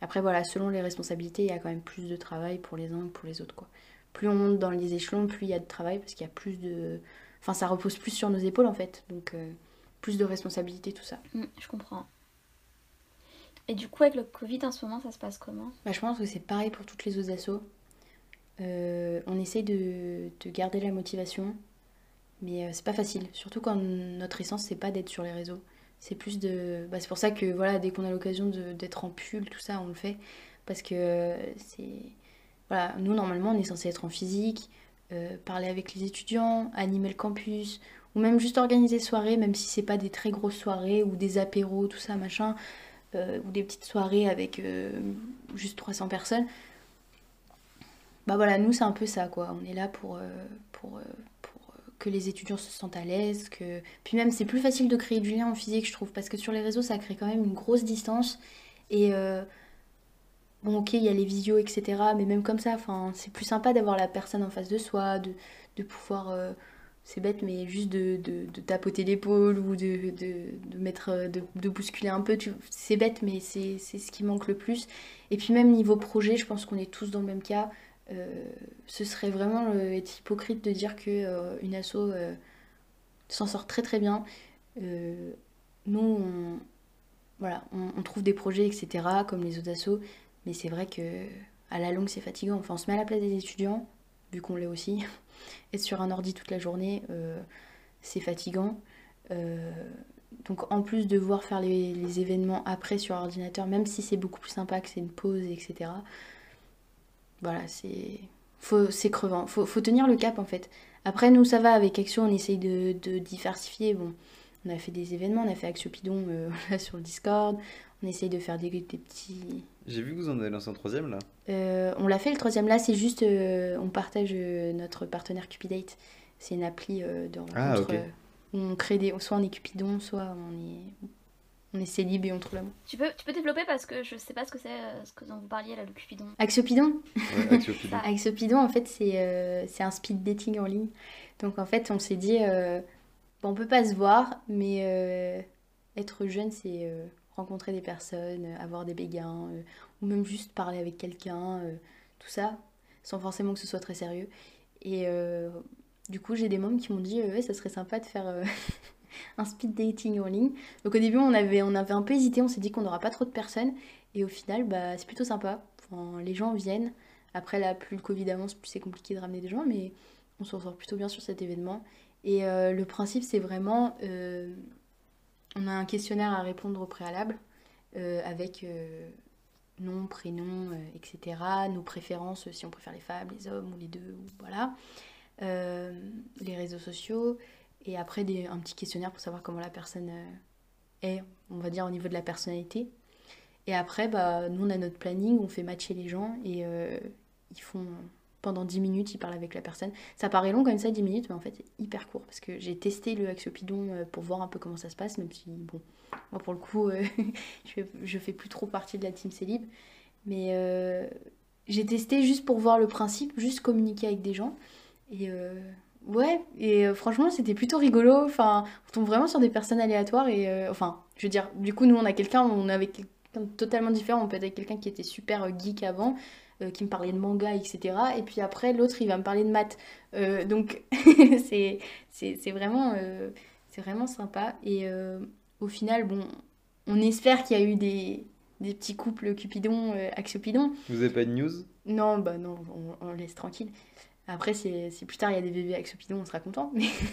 Après voilà, selon les responsabilités, il y a quand même plus de travail pour les uns que pour les autres quoi plus on monte dans les échelons, plus il y a de travail parce qu'il y a plus de. Enfin, ça repose plus sur nos épaules en fait. Donc, plus de responsabilités, tout ça. Mm, je comprends. Et du coup, avec le Covid en ce moment, ça se passe comment? Bah, je pense que c'est pareil pour toutes les autres assos. Euh, on essaye de, de garder la motivation, mais euh, c'est pas facile. Surtout quand notre essence, c'est pas d'être sur les réseaux. C'est plus de. Bah, c'est pour ça que voilà, dès qu'on a l'occasion d'être en pull, tout ça, on le fait. Parce que euh, c'est. Voilà, nous, normalement, on est censé être en physique, euh, parler avec les étudiants, animer le campus, ou même juste organiser soirées, même si c'est pas des très grosses soirées, ou des apéros, tout ça, machin, euh, ou des petites soirées avec euh, juste 300 personnes. Bah voilà, nous, c'est un peu ça, quoi. On est là pour, euh, que les étudiants se sentent à l'aise, que... Puis même, c'est plus facile de créer du lien en physique, je trouve, parce que sur les réseaux, ça crée quand même une grosse distance, et... Bon, ok, il y a les visios, etc. Mais même comme ça, enfin, c'est plus sympa d'avoir la personne en face de soi, de, pouvoir. C'est bête, mais juste de, tapoter l'épaule ou de, mettre. de, bousculer un peu. C'est bête, mais c'est ce qui manque le plus. Et puis, même niveau projet, je pense qu'on est tous dans le même cas. Euh, ce serait vraiment euh, être hypocrite de dire que euh, une asso s'en sort très très bien. Nous, on, voilà, on, on trouve des projets, etc., comme les autres assos. Mais c'est vrai que à la longue, c'est fatigant. Enfin, on se met à la place des étudiants, vu qu'on l'est aussi. Être sur un ordi toute la journée, euh, c'est fatigant. Euh, donc, en plus de devoir faire les, événements après sur ordinateur, même si c'est beaucoup plus sympa que c'est une pause, etc. Voilà, c'est crevant. Faut, faut tenir le cap en fait. Après, nous, ça va avec Axio, on essaye de, diversifier. Bon, on a fait des événements, on a fait Axiopidon euh, là, sur le Discord. On essaye de faire des, des petits. J'ai vu que vous en avez lancé un troisième là. Euh, on l'a fait le troisième là, c'est juste euh, on partage euh, notre partenaire Cupidate. C'est une appli euh, de rencontre Ah, ok. euh, où on crée des. Soit on est Cupidon, soit on est. On est célib et on trouve l'amour. tu peux, tu peux développer parce que je sais pas ce que c'est, ce que dont vous parliez là, le Cupidon. Axiopidon Ouais, Axiopidon. Ça. Axiopidon, en fait, c'est euh, c'est un speed dating en ligne. Donc, en fait, on s'est dit, euh, bon, on peut pas se voir, mais euh, être jeune, c'est euh, rencontrer des personnes, euh, avoir des béguins, euh, ou même juste parler avec quelqu'un, euh, tout ça, sans forcément que ce soit très sérieux. Et du coup, j'ai des membres qui m'ont dit, ouais, ça serait sympa de faire un speed dating en ligne. Donc, au début, on avait, on avait un peu hésité, on s'est dit qu'on n'aura pas trop de personnes. Et au final, bah, c'est plutôt sympa. Les gens viennent. Après, là, plus le Covid avance, plus c'est compliqué de ramener des gens, mais on s'en sort plutôt bien sur cet événement. Et le principe, c'est vraiment, on a un questionnaire à répondre au préalable, euh, avec euh, nom, prénom, euh, etc., nos préférences, si on préfère les femmes, les hommes, ou les deux, ou voilà, les réseaux sociaux, et après un petit questionnaire pour savoir comment la personne est, on va dire, au niveau de la personnalité. Et après, bah, nous, on a notre planning, on fait matcher les gens et ils font pendant 10 minutes, il parle avec la personne. Ça paraît long comme ça, 10 minutes, mais en fait, c'est hyper court parce que j'ai testé le Axopidon euh, pour voir un peu comment ça se passe, même si, bon, moi pour le coup, euh, je, fais, plus trop partie de la team Célib. Mais euh, j'ai testé juste pour voir le principe, juste communiquer avec des gens. Et ouais, et franchement, c'était plutôt rigolo. Enfin, on tombe vraiment sur des personnes aléatoires. Et enfin, je veux dire, du coup, nous, on a quelqu'un, on de totalement différent. On peut être quelqu'un qui était super geek avant, euh, qui me parlait de manga, etc. Et puis après, l'autre, il va me parler de maths. Euh, donc, c'est vraiment, euh, c'est vraiment sympa. Et euh, au final, bon, on espère qu'il y a eu des, des petits couples Cupidon, euh, Axiopidon. Vous avez pas de news? Non, bah non, on, on laisse tranquille. Après, si, si plus tard il y a des bébés Axiopidon, on sera content. Mais...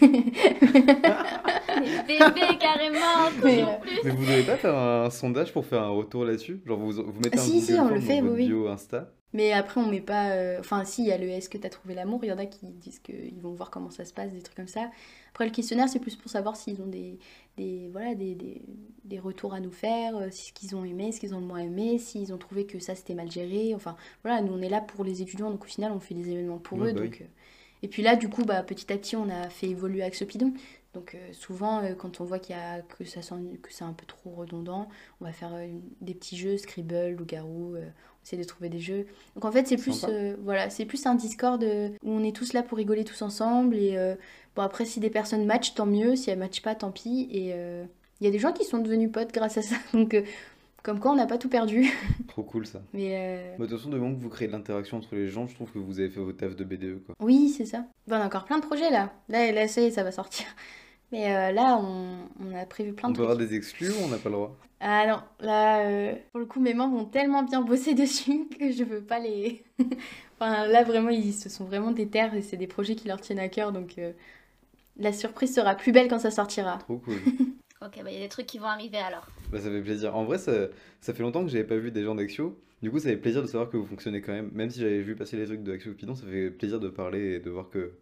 Bébés, carrément, Mais. Mais vous devez pas faire un sondage pour faire un retour là-dessus? Genre vous, vous mettez un si, Google si, on le dans fait, oui. bio Insta Mais après, on met pas. euh, Enfin, si, il y a le est-ce que t'as trouvé l'amour? Il y en a qui disent qu'ils vont voir comment ça se passe, des trucs comme ça. Après, le questionnaire, c'est plus pour savoir s'ils ont des, des, voilà, des, des, des retours à nous faire, euh, ce qu'ils ont aimé, ce qu'ils ont le moins aimé, s'ils ont trouvé que ça c'était mal géré. Enfin, voilà, nous on est là pour les étudiants, donc au final, on fait des événements pour eux. bah donc, oui. euh, Et puis là, du coup, bah, petit à petit, on a fait évoluer Axopidon. Donc euh, souvent, euh, quand on voit qu'il y a, que, ça sent- que c'est un peu trop redondant, on va faire euh, des petits jeux, Scribble, Loup-Garou, euh, essaie de trouver des jeux. Donc en fait, c'est plus, euh, voilà, c'est plus un Discord euh, où on est tous là pour rigoler tous ensemble. Et euh, bon, après, si des personnes matchent, tant mieux. Si elles matchent pas, tant pis. Et euh, il y a des gens qui sont devenus potes grâce à ça. Donc, euh, comme quoi, on n'a pas tout perdu. Trop cool ça. Mais euh, Bah, de toute façon, du moment que vous créez de l'interaction entre les gens, je trouve que vous avez fait vos tafs de BDE quoi. oui, c'est ça. Bon, on a encore plein de projets là. Là, là ça y est, ça va sortir. Mais euh, là, on, on a prévu plein On de peut trucs. avoir des exclus ou on n'a pas le droit Ah non, là, euh, pour le coup, mes membres ont tellement bien bossé dessus que je veux pas les. enfin, là, vraiment, ils se sont vraiment déter et c'est des projets qui leur tiennent à cœur. Donc, euh, la surprise sera plus belle quand ça sortira. Trop cool. Ok, bah il y a des trucs qui vont arriver alors. Bah, ça fait plaisir. En vrai, ça, ça fait longtemps que j'avais pas vu des gens d'Axio. Du coup, ça fait plaisir de savoir que vous fonctionnez quand même. Même si j'avais vu passer les trucs de Axio Pidon, ça fait plaisir de parler et de voir que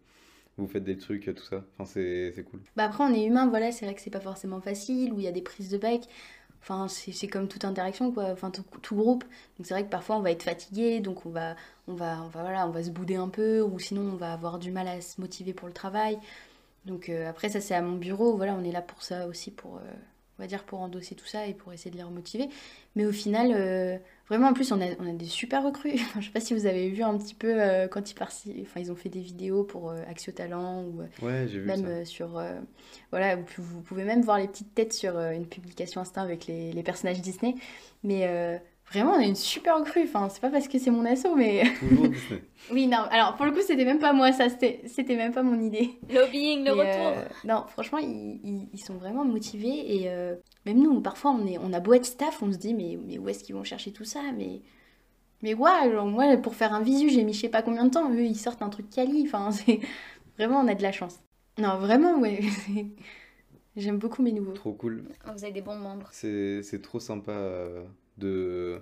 vous faites des trucs, tout ça. Enfin, c'est cool. Bah après, on est humain, voilà, c'est vrai que c'est pas forcément facile, où il y a des prises de bec. Enfin, c'est comme toute interaction, quoi. Enfin, tout, tout groupe. Donc c'est vrai que parfois, on va être fatigué, donc on va, on va, on voilà, on va se bouder un peu, ou sinon, on va avoir du mal à se motiver pour le travail. Donc euh, après, ça, c'est à mon bureau. Voilà, on est là pour ça aussi, pour, euh, on va dire, pour endosser tout ça et pour essayer de les remotiver. Mais au final, euh, vraiment, en plus, on a, on a des super recrues. Enfin, je sais pas si vous avez vu un petit peu euh, quand ils. Enfin, ils ont fait des vidéos pour euh, Axio Talent ou... euh, Ouais, j'ai vu même ça. euh, sur voilà vous, vous pouvez même voir les petites têtes sur une publication Insta avec les, les personnages Disney mais euh, vraiment on a une super recrue enfin c'est pas parce que c'est mon asso mais Toujours Disney. oui non alors pour le coup c'était même pas moi ça c'était c'était même pas mon idée Lobbying, le retour. euh, non franchement ils, ils- ils sont vraiment motivés et euh, même nous parfois on est on a beau être staff on se dit mais, mais où est-ce qu'ils vont chercher tout ça mais mais ouais genre, moi pour faire un visu j'ai mis je sais pas combien de temps eux ils sortent un truc quali enfin c'est vraiment on a de la chance non vraiment ouais j'aime beaucoup mes nouveaux Trop cool. Vous avez des bons membres. C'est c'est trop sympa euh, de,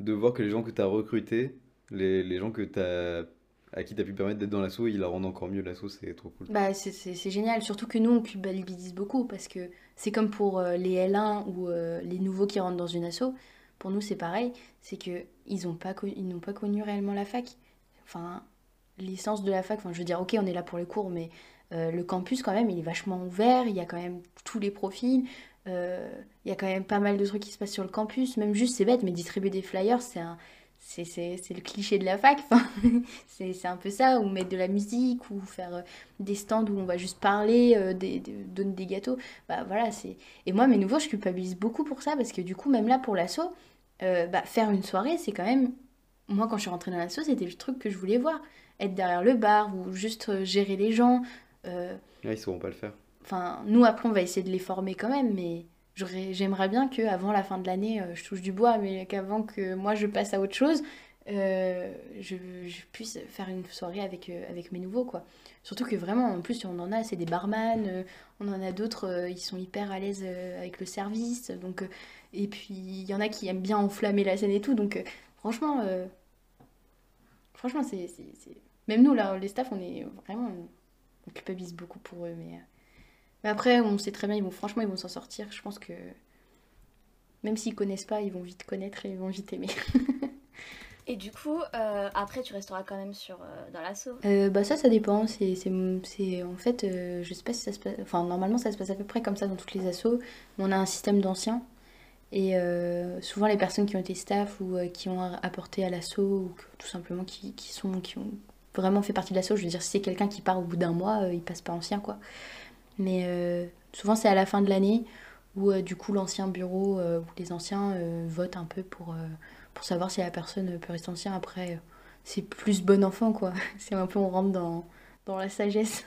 de voir que les gens que tu as recrutés, les, les gens que t'as, à qui tu as pu permettre d'être dans l'assaut, ils la rendent encore mieux l'assaut, c'est trop cool. Bah, c'est- génial, surtout que nous on culpabilise beaucoup parce que c'est comme pour euh, les L1 ou euh, les nouveaux qui rentrent dans une asso. Pour nous c'est pareil, c'est que ils ont pas n'ont pas connu réellement la fac. Enfin, l'essence de la fac, enfin je veux dire ok on est là pour les cours mais euh, le campus quand même il est vachement ouvert, il y a quand même tous les profils, euh, il y a quand même pas mal de trucs qui se passent sur le campus, même juste c'est bête mais distribuer des flyers c'est un c'est c'est- le cliché de la fac, c'est un peu ça, ou mettre de la musique, ou faire euh, des stands où on va juste parler, euh, des, donner des gâteaux. Bah voilà, c'est. Et moi, mes nouveaux, je culpabilise beaucoup pour ça, parce que du coup, même là, pour l'asso, euh, bah, faire une soirée, c'est quand même. Moi, quand je suis rentrée dans l'asso, c'était le truc que je voulais voir. Être derrière le bar, ou juste euh, gérer les gens. euh, Là, ils sauront pas le faire. Enfin, nous, après, on va essayer de les former quand même, mais j'aimerais bien qu'avant la fin de l'année, euh, je touche du bois, mais qu'avant que moi je passe à autre chose, euh, je, puisse faire une soirée avec, euh, avec mes nouveaux, quoi. Surtout que vraiment, en plus, on en a, c'est des barman, on en a d'autres, ils sont hyper à l'aise avec le service, donc... et puis, il y en a qui aiment bien enflammer la scène et tout, donc franchement... franchement, c'est- Même nous, là, les staffs, on est vraiment... On culpabilise beaucoup pour eux, mais... mais après, on sait très bien, ils vont, franchement, ils vont s'en sortir. Je pense que même s'ils connaissent pas, ils vont vite connaître et ils vont vite aimer. Et du coup, euh, après, tu resteras quand même sur, euh, dans l'assaut. Euh, bah ça, ça dépend. C'est, c'est, c'est- en fait, je sais pas si ça se passe. Enfin, normalement, ça se passe à peu près comme ça dans toutes les assos. On a un système d'anciens. Et souvent, les personnes qui ont été staff ou qui ont apporté à l'assaut, ou que- tout simplement qui, qui sont, qui ont vraiment fait partie de l'assaut, je veux dire, si c'est quelqu'un qui part au bout d'un mois, il passe pas ancien, quoi. Mais euh, souvent, c'est à la fin de l'année où, euh, du coup, l'ancien bureau euh, ou les anciens votent un peu pour, pour savoir si la personne peut rester ancien. Après, c'est plus bon enfant, quoi. C'est un peu, on rentre dans, dans la sagesse.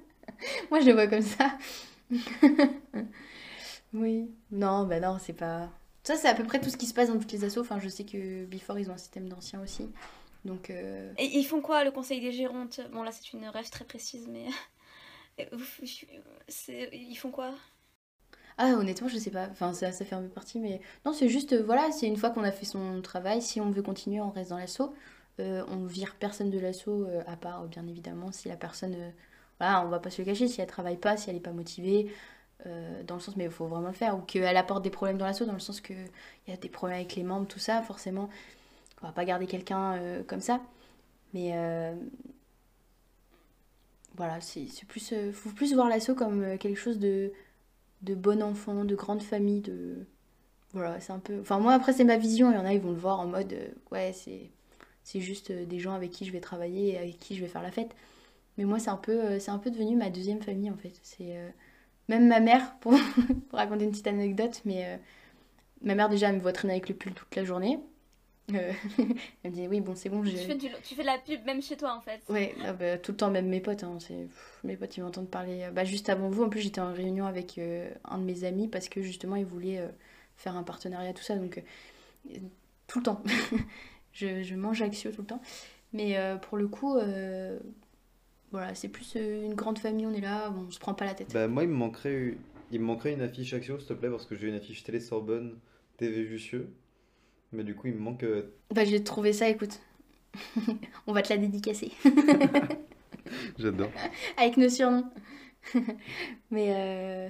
Moi, je le vois comme ça. Oui. Non, bah non, c'est pas. Ça, c'est à peu près tout ce qui se passe dans toutes les assos. Enfin, je sais que Before, ils ont un système d'anciens aussi. Donc, Et ils font quoi, le conseil des gérontes Bon, là, c'est une rêve très précise, mais. C'est- Ils font quoi? Ah, honnêtement, je sais pas. Enfin, ça, fait un peu partie, mais non, c'est juste, euh, voilà, c'est une fois qu'on a fait son travail, si on veut continuer, on reste dans l'assaut. Euh, on vire personne de l'assaut, euh, à part, euh, bien évidemment, si la personne. euh, voilà, on va pas se le cacher, si elle travaille pas, si elle est pas motivée, euh, dans le sens, mais il faut vraiment le faire, ou qu'elle apporte des problèmes dans l'assaut, dans le sens que il y a des problèmes avec les membres, tout ça, forcément, on va pas garder quelqu'un euh, comme ça. Mais euh, voilà, c'est plus. euh, faut plus voir l'assaut comme euh, quelque chose de de bon enfant, de grande famille, de... Voilà, c'est un peu... Enfin, moi, après, c'est ma vision. Il y en a, ils vont le voir en mode, euh, ouais, c'est c'est juste des gens avec qui je vais travailler et avec qui je vais faire la fête. Mais moi, c'est un peu, c'est un peu devenu ma deuxième famille, en fait. C'est... Même ma mère, pour, raconter une petite anecdote, mais... Ma mère, déjà, me voit traîner avec le pull toute la journée. Euh, elle me dit, oui, bon, c'est bon, tu fais, du- tu fais de la pub même chez toi, en fait. Ouais, ah bah, tout le temps, même mes potes. hein, c'est... pff, mes potes, ils m'entendent parler. euh, Bah, juste avant vous, en plus, j'étais en réunion avec euh, un de mes amis parce que justement, ils voulaient euh, faire un partenariat, tout ça. Donc, euh, tout le temps. je, je mange Axio tout le temps. Mais euh, pour le coup, euh, voilà, c'est plus euh, une grande famille, on est là, on se prend pas la tête. Bah, moi, il me manquerait, il me manquerait une affiche Axio, s'il te plaît, parce que j'ai une affiche Télé Sorbonne, TV Jussieu. Mais du coup, il me manque. euh, Bah, j'ai trouvé ça, écoute. on va te la dédicacer. J'adore. avec nos surnoms. Mais euh...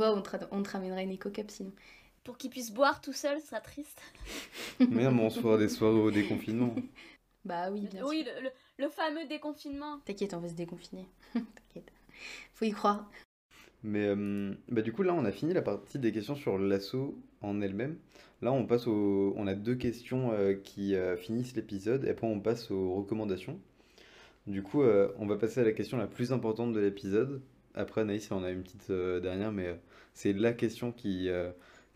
ouais, on te, on te ramènera une Eco Cup sinon. Pour qu'ils puissent boire tout seul, ce sera triste. Mais on se fera des soirées au déconfinement. Bah oui, bien oui, sûr. le, le- le fameux déconfinement. T'inquiète, on va se déconfiner. T'inquiète. Faut y croire. Mais euh, bah, du coup, là, on a fini la partie des questions sur l'assaut en elle-même. Là, on passe au... On a deux questions euh, qui euh, finissent l'épisode, et après, on passe aux recommandations. Du coup, on va passer à la question la plus importante de l'épisode. Après, Anaïs, on a une petite dernière, mais c'est la question qui,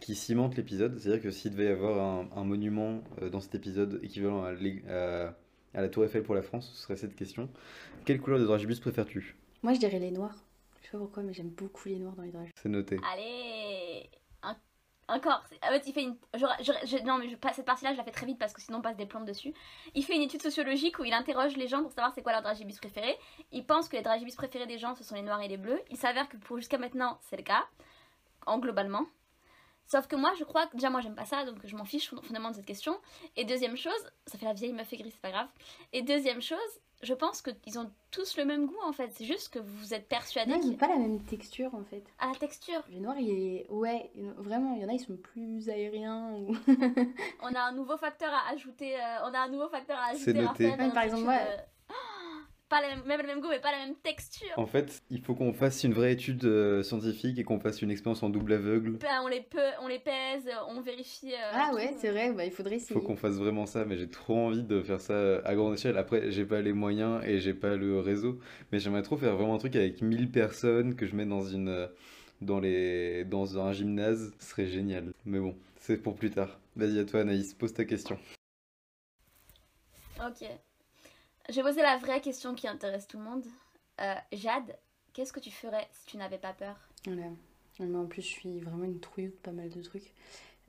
qui cimente l'épisode. C'est-à-dire que s'il devait y avoir un, monument dans cet épisode équivalent à la Tour Eiffel pour la France, ce serait cette question. Quelle couleur de dragibus préfères-tu? Moi, je dirais les noirs. Je sais pas pourquoi, mais j'aime beaucoup les noirs dans les dragons. C'est noté. Allez Un- Encore C'est- En fait, il fait une... je- Non, mais je... cette partie-là, je la fais très vite parce que sinon on passe des plombes dessus. Il fait une étude sociologique où il interroge les gens pour savoir c'est quoi leur dragibus préféré. Il pense que les dragibus préférés des gens, ce sont les noirs et les bleus. Il s'avère que pour jusqu'à maintenant, c'est le cas, en globalement. Sauf que moi, je crois que déjà, moi, j'aime pas ça, donc je m'en fiche fondamentalement de cette question. Et deuxième chose, ça fait la vieille meuf aigrie, c'est pas grave. Et deuxième chose, je pense qu'ils ont tous le même goût en fait. C'est juste que vous êtes persuadés Non, ils n'ont pas la même texture en fait. à la texture. Les noirs, il est... ouais, vraiment, il y en a, ils sont plus aériens. Ou... On a un nouveau facteur à ajouter. euh, on a un nouveau facteur à C'est ajouter. noté. Raphaël, Ouais, par exemple, moi- euh, Pas la même, même le même goût, mais pas la même texture. En fait, il faut qu'on fasse une vraie étude euh, scientifique et qu'on fasse une expérience en double aveugle. Ben, on les peut, on les pèse, on vérifie. euh, Ah ouais, c'est vrai, bah, il faudrait Il essayer. faut qu'on fasse vraiment ça, mais j'ai trop envie de faire ça à grande échelle. Après, j'ai pas les moyens et j'ai pas le réseau, mais j'aimerais trop faire vraiment un truc avec 1000 personnes que je mets dans une euh, dans les dans un gymnase, ce serait génial. Mais bon, c'est pour plus tard. Vas-y à toi Anaïs, pose ta question. Ok. Je vais poser la vraie question qui intéresse tout le monde. Euh, Jade, qu'est-ce que tu ferais si tu n'avais pas peur? Mais en plus, je suis vraiment une trouille de pas mal de trucs.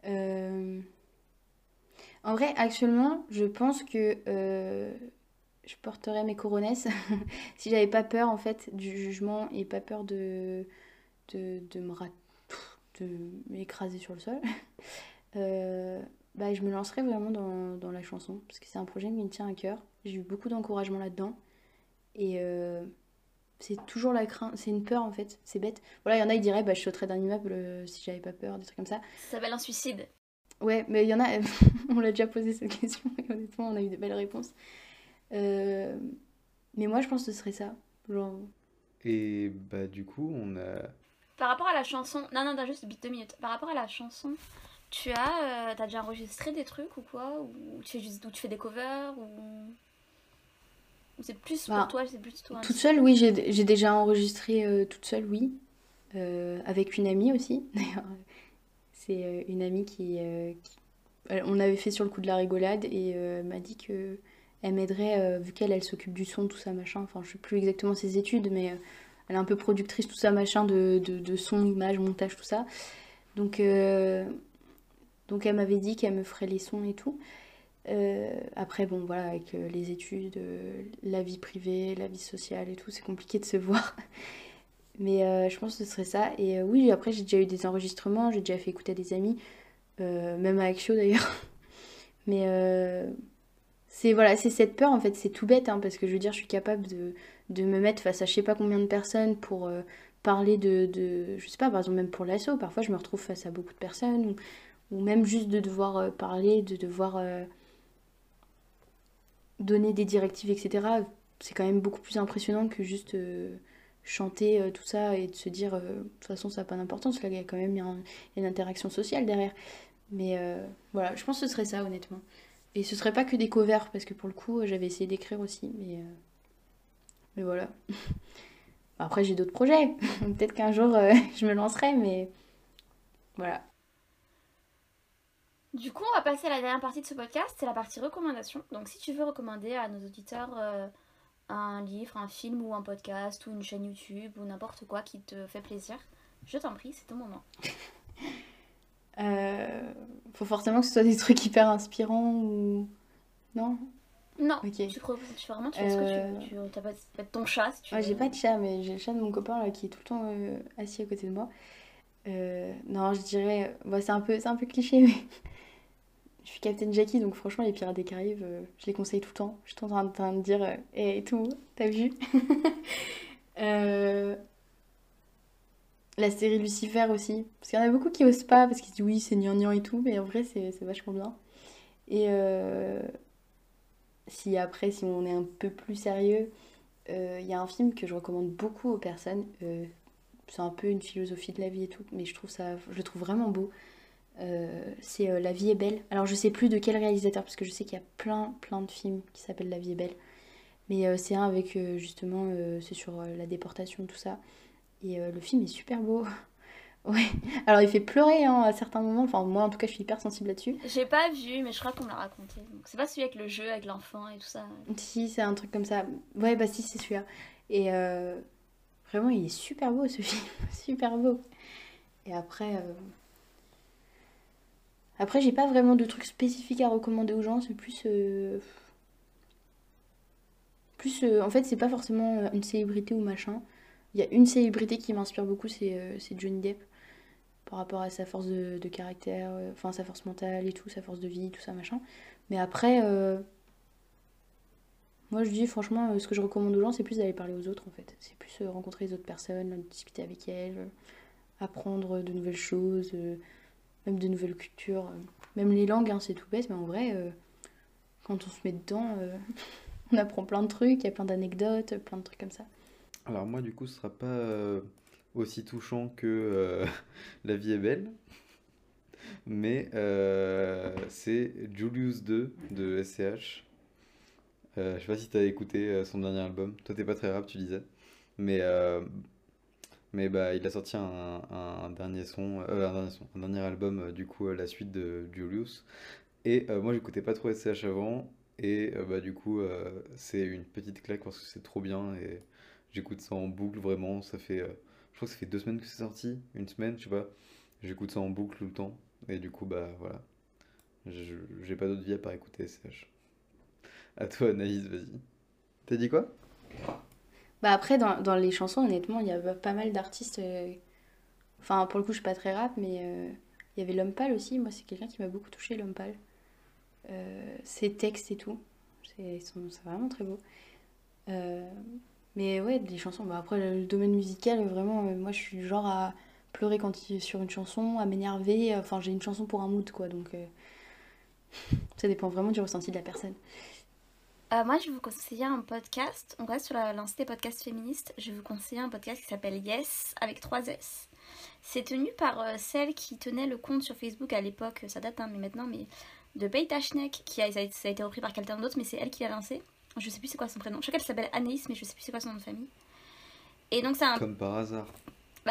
Euh, En vrai, actuellement, je pense que euh, je porterais mes coronesses si j'avais pas peur en fait du jugement et pas peur de de, de me rat- de m'écraser sur le sol. bah, je me lancerais vraiment dans, dans la chanson parce que c'est un projet qui me tient à cœur. J'ai eu beaucoup d'encouragement là-dedans et euh, c'est toujours la crainte, c'est une peur en fait, c'est bête. Voilà, il y en a, ils diraient bah, je sauterais d'un immeuble euh, si j'avais pas peur, des trucs comme ça. Ça s'appelle un suicide. Ouais, mais il y en a, on l'a déjà posé cette question, et honnêtement, on a eu de belles réponses. Euh, Mais moi, je pense que ce serait ça. Genre, Et bah du coup, on a... Par rapport à la chanson, non, non, t'as juste deux minutes. Par rapport à la chanson, tu as, euh, déjà enregistré des trucs ou quoi Ou tu fais juste, ou tu fais des covers ou c'est plus pour Bah, toi, c'est plus toi. Toute seule, oui, j'ai déjà enregistré euh, toute seule, oui. Euh, avec une amie aussi. D'ailleurs, c'est euh, une amie qui, euh, qui- On avait fait sur le coup de la rigolade et m'a dit que elle m'aiderait, vu qu'elle, elle s'occupe du son, tout ça, machin. Enfin, je sais plus exactement ses études, mais elle est un peu productrice, tout ça, machin, de, de, de son, image, montage, tout ça. Donc, euh, donc elle m'avait dit qu'elle me ferait les sons et tout. Euh, après, bon, voilà, avec euh, les études, euh, la vie privée, la vie sociale et tout, c'est compliqué de se voir. Mais je pense que ce serait ça. Et oui, après, j'ai déjà eu des enregistrements, j'ai déjà fait écouter à des amis, même avec Xio d'ailleurs. Mais c'est voilà, c'est cette peur en fait, c'est tout bête, hein, parce que je veux dire, je suis capable de, me mettre face à je sais pas combien de personnes pour parler de, de, je sais pas, par exemple, même pour l'assaut, parfois je me retrouve face à beaucoup de personnes, ou même juste de devoir euh, parler, de devoir. euh, donner des directives, etc., c'est quand même beaucoup plus impressionnant que juste euh, chanter tout ça et de se dire, de toute façon, ça n'a pas d'importance, là, il y a quand même un- une interaction sociale derrière. Mais voilà, je pense que ce serait ça, honnêtement. Et ce serait pas que des covers, parce que pour le coup, j'avais essayé d'écrire aussi, mais, mais voilà. Après, j'ai d'autres projets. Peut-être qu'un jour, je me lancerai, mais voilà. Du coup, on va passer à la dernière partie de ce podcast, c'est la partie recommandation. Donc, si tu veux recommander à nos auditeurs euh, un livre, un film ou un podcast ou une chaîne YouTube ou n'importe quoi qui te fait plaisir, je t'en prie, c'est ton moment. Euh, faut forcément que ce soit des trucs hyper inspirants ou... Non? Non, Ok. tu, crois- tu fais vraiment tu fais ce que tu veux. Tu, t'as pas, être ton chat si tu Ouais, j'ai pas de chat, mais j'ai le chat de mon copain là, qui est tout le temps euh, assis à côté de moi. Euh, non, je dirais. bah, c'est un peu, un peu cliché, mais. Je suis Captain Jackie, donc franchement, les Pirates des Caraïbes, euh, je les conseille tout le temps. Je suis en train de dire euh, et tout, t'as vu Euh, La série Lucifer aussi. Parce qu'il y en a beaucoup qui osent pas, parce qu'ils disent oui, c'est gnangnan et tout, mais en vrai, c'est vachement bien. Et si après, si on est un peu plus sérieux, il y a un film que je recommande beaucoup aux personnes. c'est un peu une philosophie de la vie et tout, mais je trouve ça, je le trouve vraiment beau. Euh, c'est euh, La vie est belle. Alors je sais plus de quel réalisateur, parce que je sais qu'il y a plein, plein de films qui s'appellent La vie est belle. Mais euh, c'est un avec justement, c'est sur la déportation, tout ça. Et le film est super beau. ouais. Alors il fait pleurer hein, à certains moments. Enfin moi en tout cas je suis hyper sensible là-dessus. J'ai pas vu, mais je crois qu'on me l'a raconté. Donc, c'est pas celui avec le jeu, avec l'enfant et tout ça. Si, c'est un truc comme ça. Ouais, bah si, c'est celui-là. Et euh, vraiment, il est super beau ce film. super beau. Et après. euh, Après, j'ai pas vraiment de trucs spécifiques à recommander aux gens. C'est plus. euh, Plus. euh, En fait, c'est pas forcément euh, une célébrité ou machin. Il y a une célébrité qui m'inspire beaucoup, c'est Johnny Depp. Par rapport à sa force de, caractère, enfin sa force mentale et tout, sa force de vie, tout ça machin. Mais après. moi, je dis franchement, ce que je recommande aux gens, c'est plus d'aller parler aux autres en fait. C'est plus rencontrer les autres personnes, discuter avec elles, apprendre de nouvelles choses, même de nouvelles cultures. euh. Même les langues, hein, c'est tout bête, mais en vrai, euh, quand on se met dedans, euh, on apprend plein de trucs, il y a plein d'anecdotes, plein de trucs comme ça. Alors moi du coup ce sera pas aussi touchant que La vie est belle, mais c'est Julius 2 de SCH. Je sais pas si t'as écouté son dernier album. Toi t'es pas très rap tu disais, mais mais bah il a sorti un, euh, dernier son, un dernier album euh, du coup la suite de Julius. Et euh, moi j'écoutais pas trop SCH avant et bah du coup c'est une petite claque parce que c'est trop bien et J'écoute ça en boucle vraiment, ça fait, je crois que ça fait deux semaines que c'est sorti, une semaine, je sais pas. J'écoute ça en boucle tout le temps, et du coup, bah voilà. J'ai pas d'autre vie à part écouter SCH. À toi, Anaïs, vas-y. T'as dit quoi? Bah après, dans, dans les chansons, honnêtement, il y a pas mal d'artistes. euh, Enfin, pour le coup, je suis pas très rap, mais euh, il y avait L'Homme Pâle aussi. Moi, c'est quelqu'un qui m'a beaucoup touché, L'Homme Pâle. Euh, ses textes et tout. C'est vraiment très beau. Mais ouais, les chansons. Bah après, le, domaine musical, vraiment, moi, je suis du genre à pleurer quand il- sur une chanson, à m'énerver. Enfin, j'ai une chanson pour un mood, quoi. Donc, ça dépend vraiment du ressenti de la personne. Euh, moi, je vais vous conseiller un podcast. On reste sur la lancée des podcasts féministes. Je vais vous conseiller un podcast qui s'appelle Yes avec 3 S. C'est tenu par euh, celle qui tenait le compte sur Facebook à l'époque, ça date, hein, mais maintenant, mais de Beita Schneck, qui a, ça a été repris par quelqu'un d'autre, mais c'est elle qui l'a lancé. Je sais plus c'est quoi son prénom. Je sais qu'elle s'appelle Anaïs, mais je sais plus c'est quoi son nom de famille. Et donc, c'est un Comme par hasard.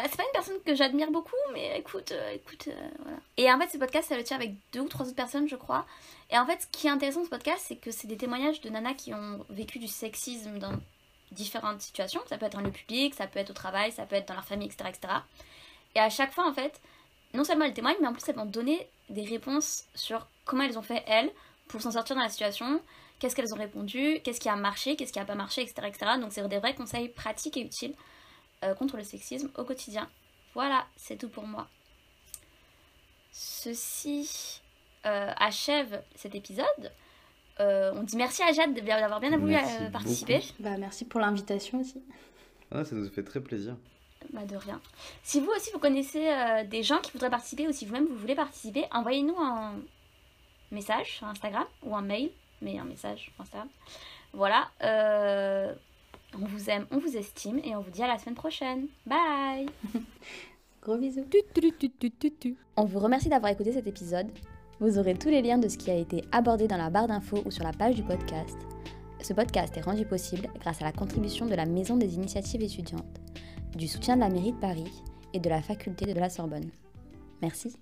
Bah, c'est pas une personne que j'admire beaucoup, mais écoute, euh, écoute, euh, voilà. Et en fait, ce podcast, ça le tient avec deux ou trois autres personnes, je crois. Et en fait, ce qui est intéressant de ce podcast, c'est que c'est des témoignages de nanas qui ont vécu du sexisme dans différentes situations. Ça peut être dans le public, ça peut être au travail, ça peut être dans leur famille, etc., etc. Et à chaque fois, en fait, non seulement elles témoignent, mais en plus elles vont donner des réponses sur comment elles ont fait, elles, pour s'en sortir dans la situation, qu'est-ce qu'elles ont répondu, qu'est-ce qui a marché, qu'est-ce qui a pas marché, etc., etc. Donc c'est des vrais conseils pratiques et utiles euh, contre le sexisme au quotidien. Voilà, c'est tout pour moi. Ceci euh, achève cet épisode. Euh, on dit merci à Jade d'avoir bien voulu participer. Bah, merci pour l'invitation aussi. Ah, ça nous fait très plaisir. Bah, de rien. Si vous aussi vous connaissez euh, des gens qui voudraient participer ou si vous-même vous voulez participer, envoyez-nous un message sur Instagram ou un mail, mais un message sur Instagram. Voilà. euh, on vous aime, on vous estime et on vous dit à la semaine prochaine. Bye Gros bisous. On vous remercie d'avoir écouté cet épisode. Vous aurez tous les liens de ce qui a été abordé dans la barre d'infos ou sur la page du podcast. Ce podcast est rendu possible grâce à la contribution de la Maison des initiatives étudiantes, du soutien de la mairie de Paris et de la faculté de la Sorbonne. Merci.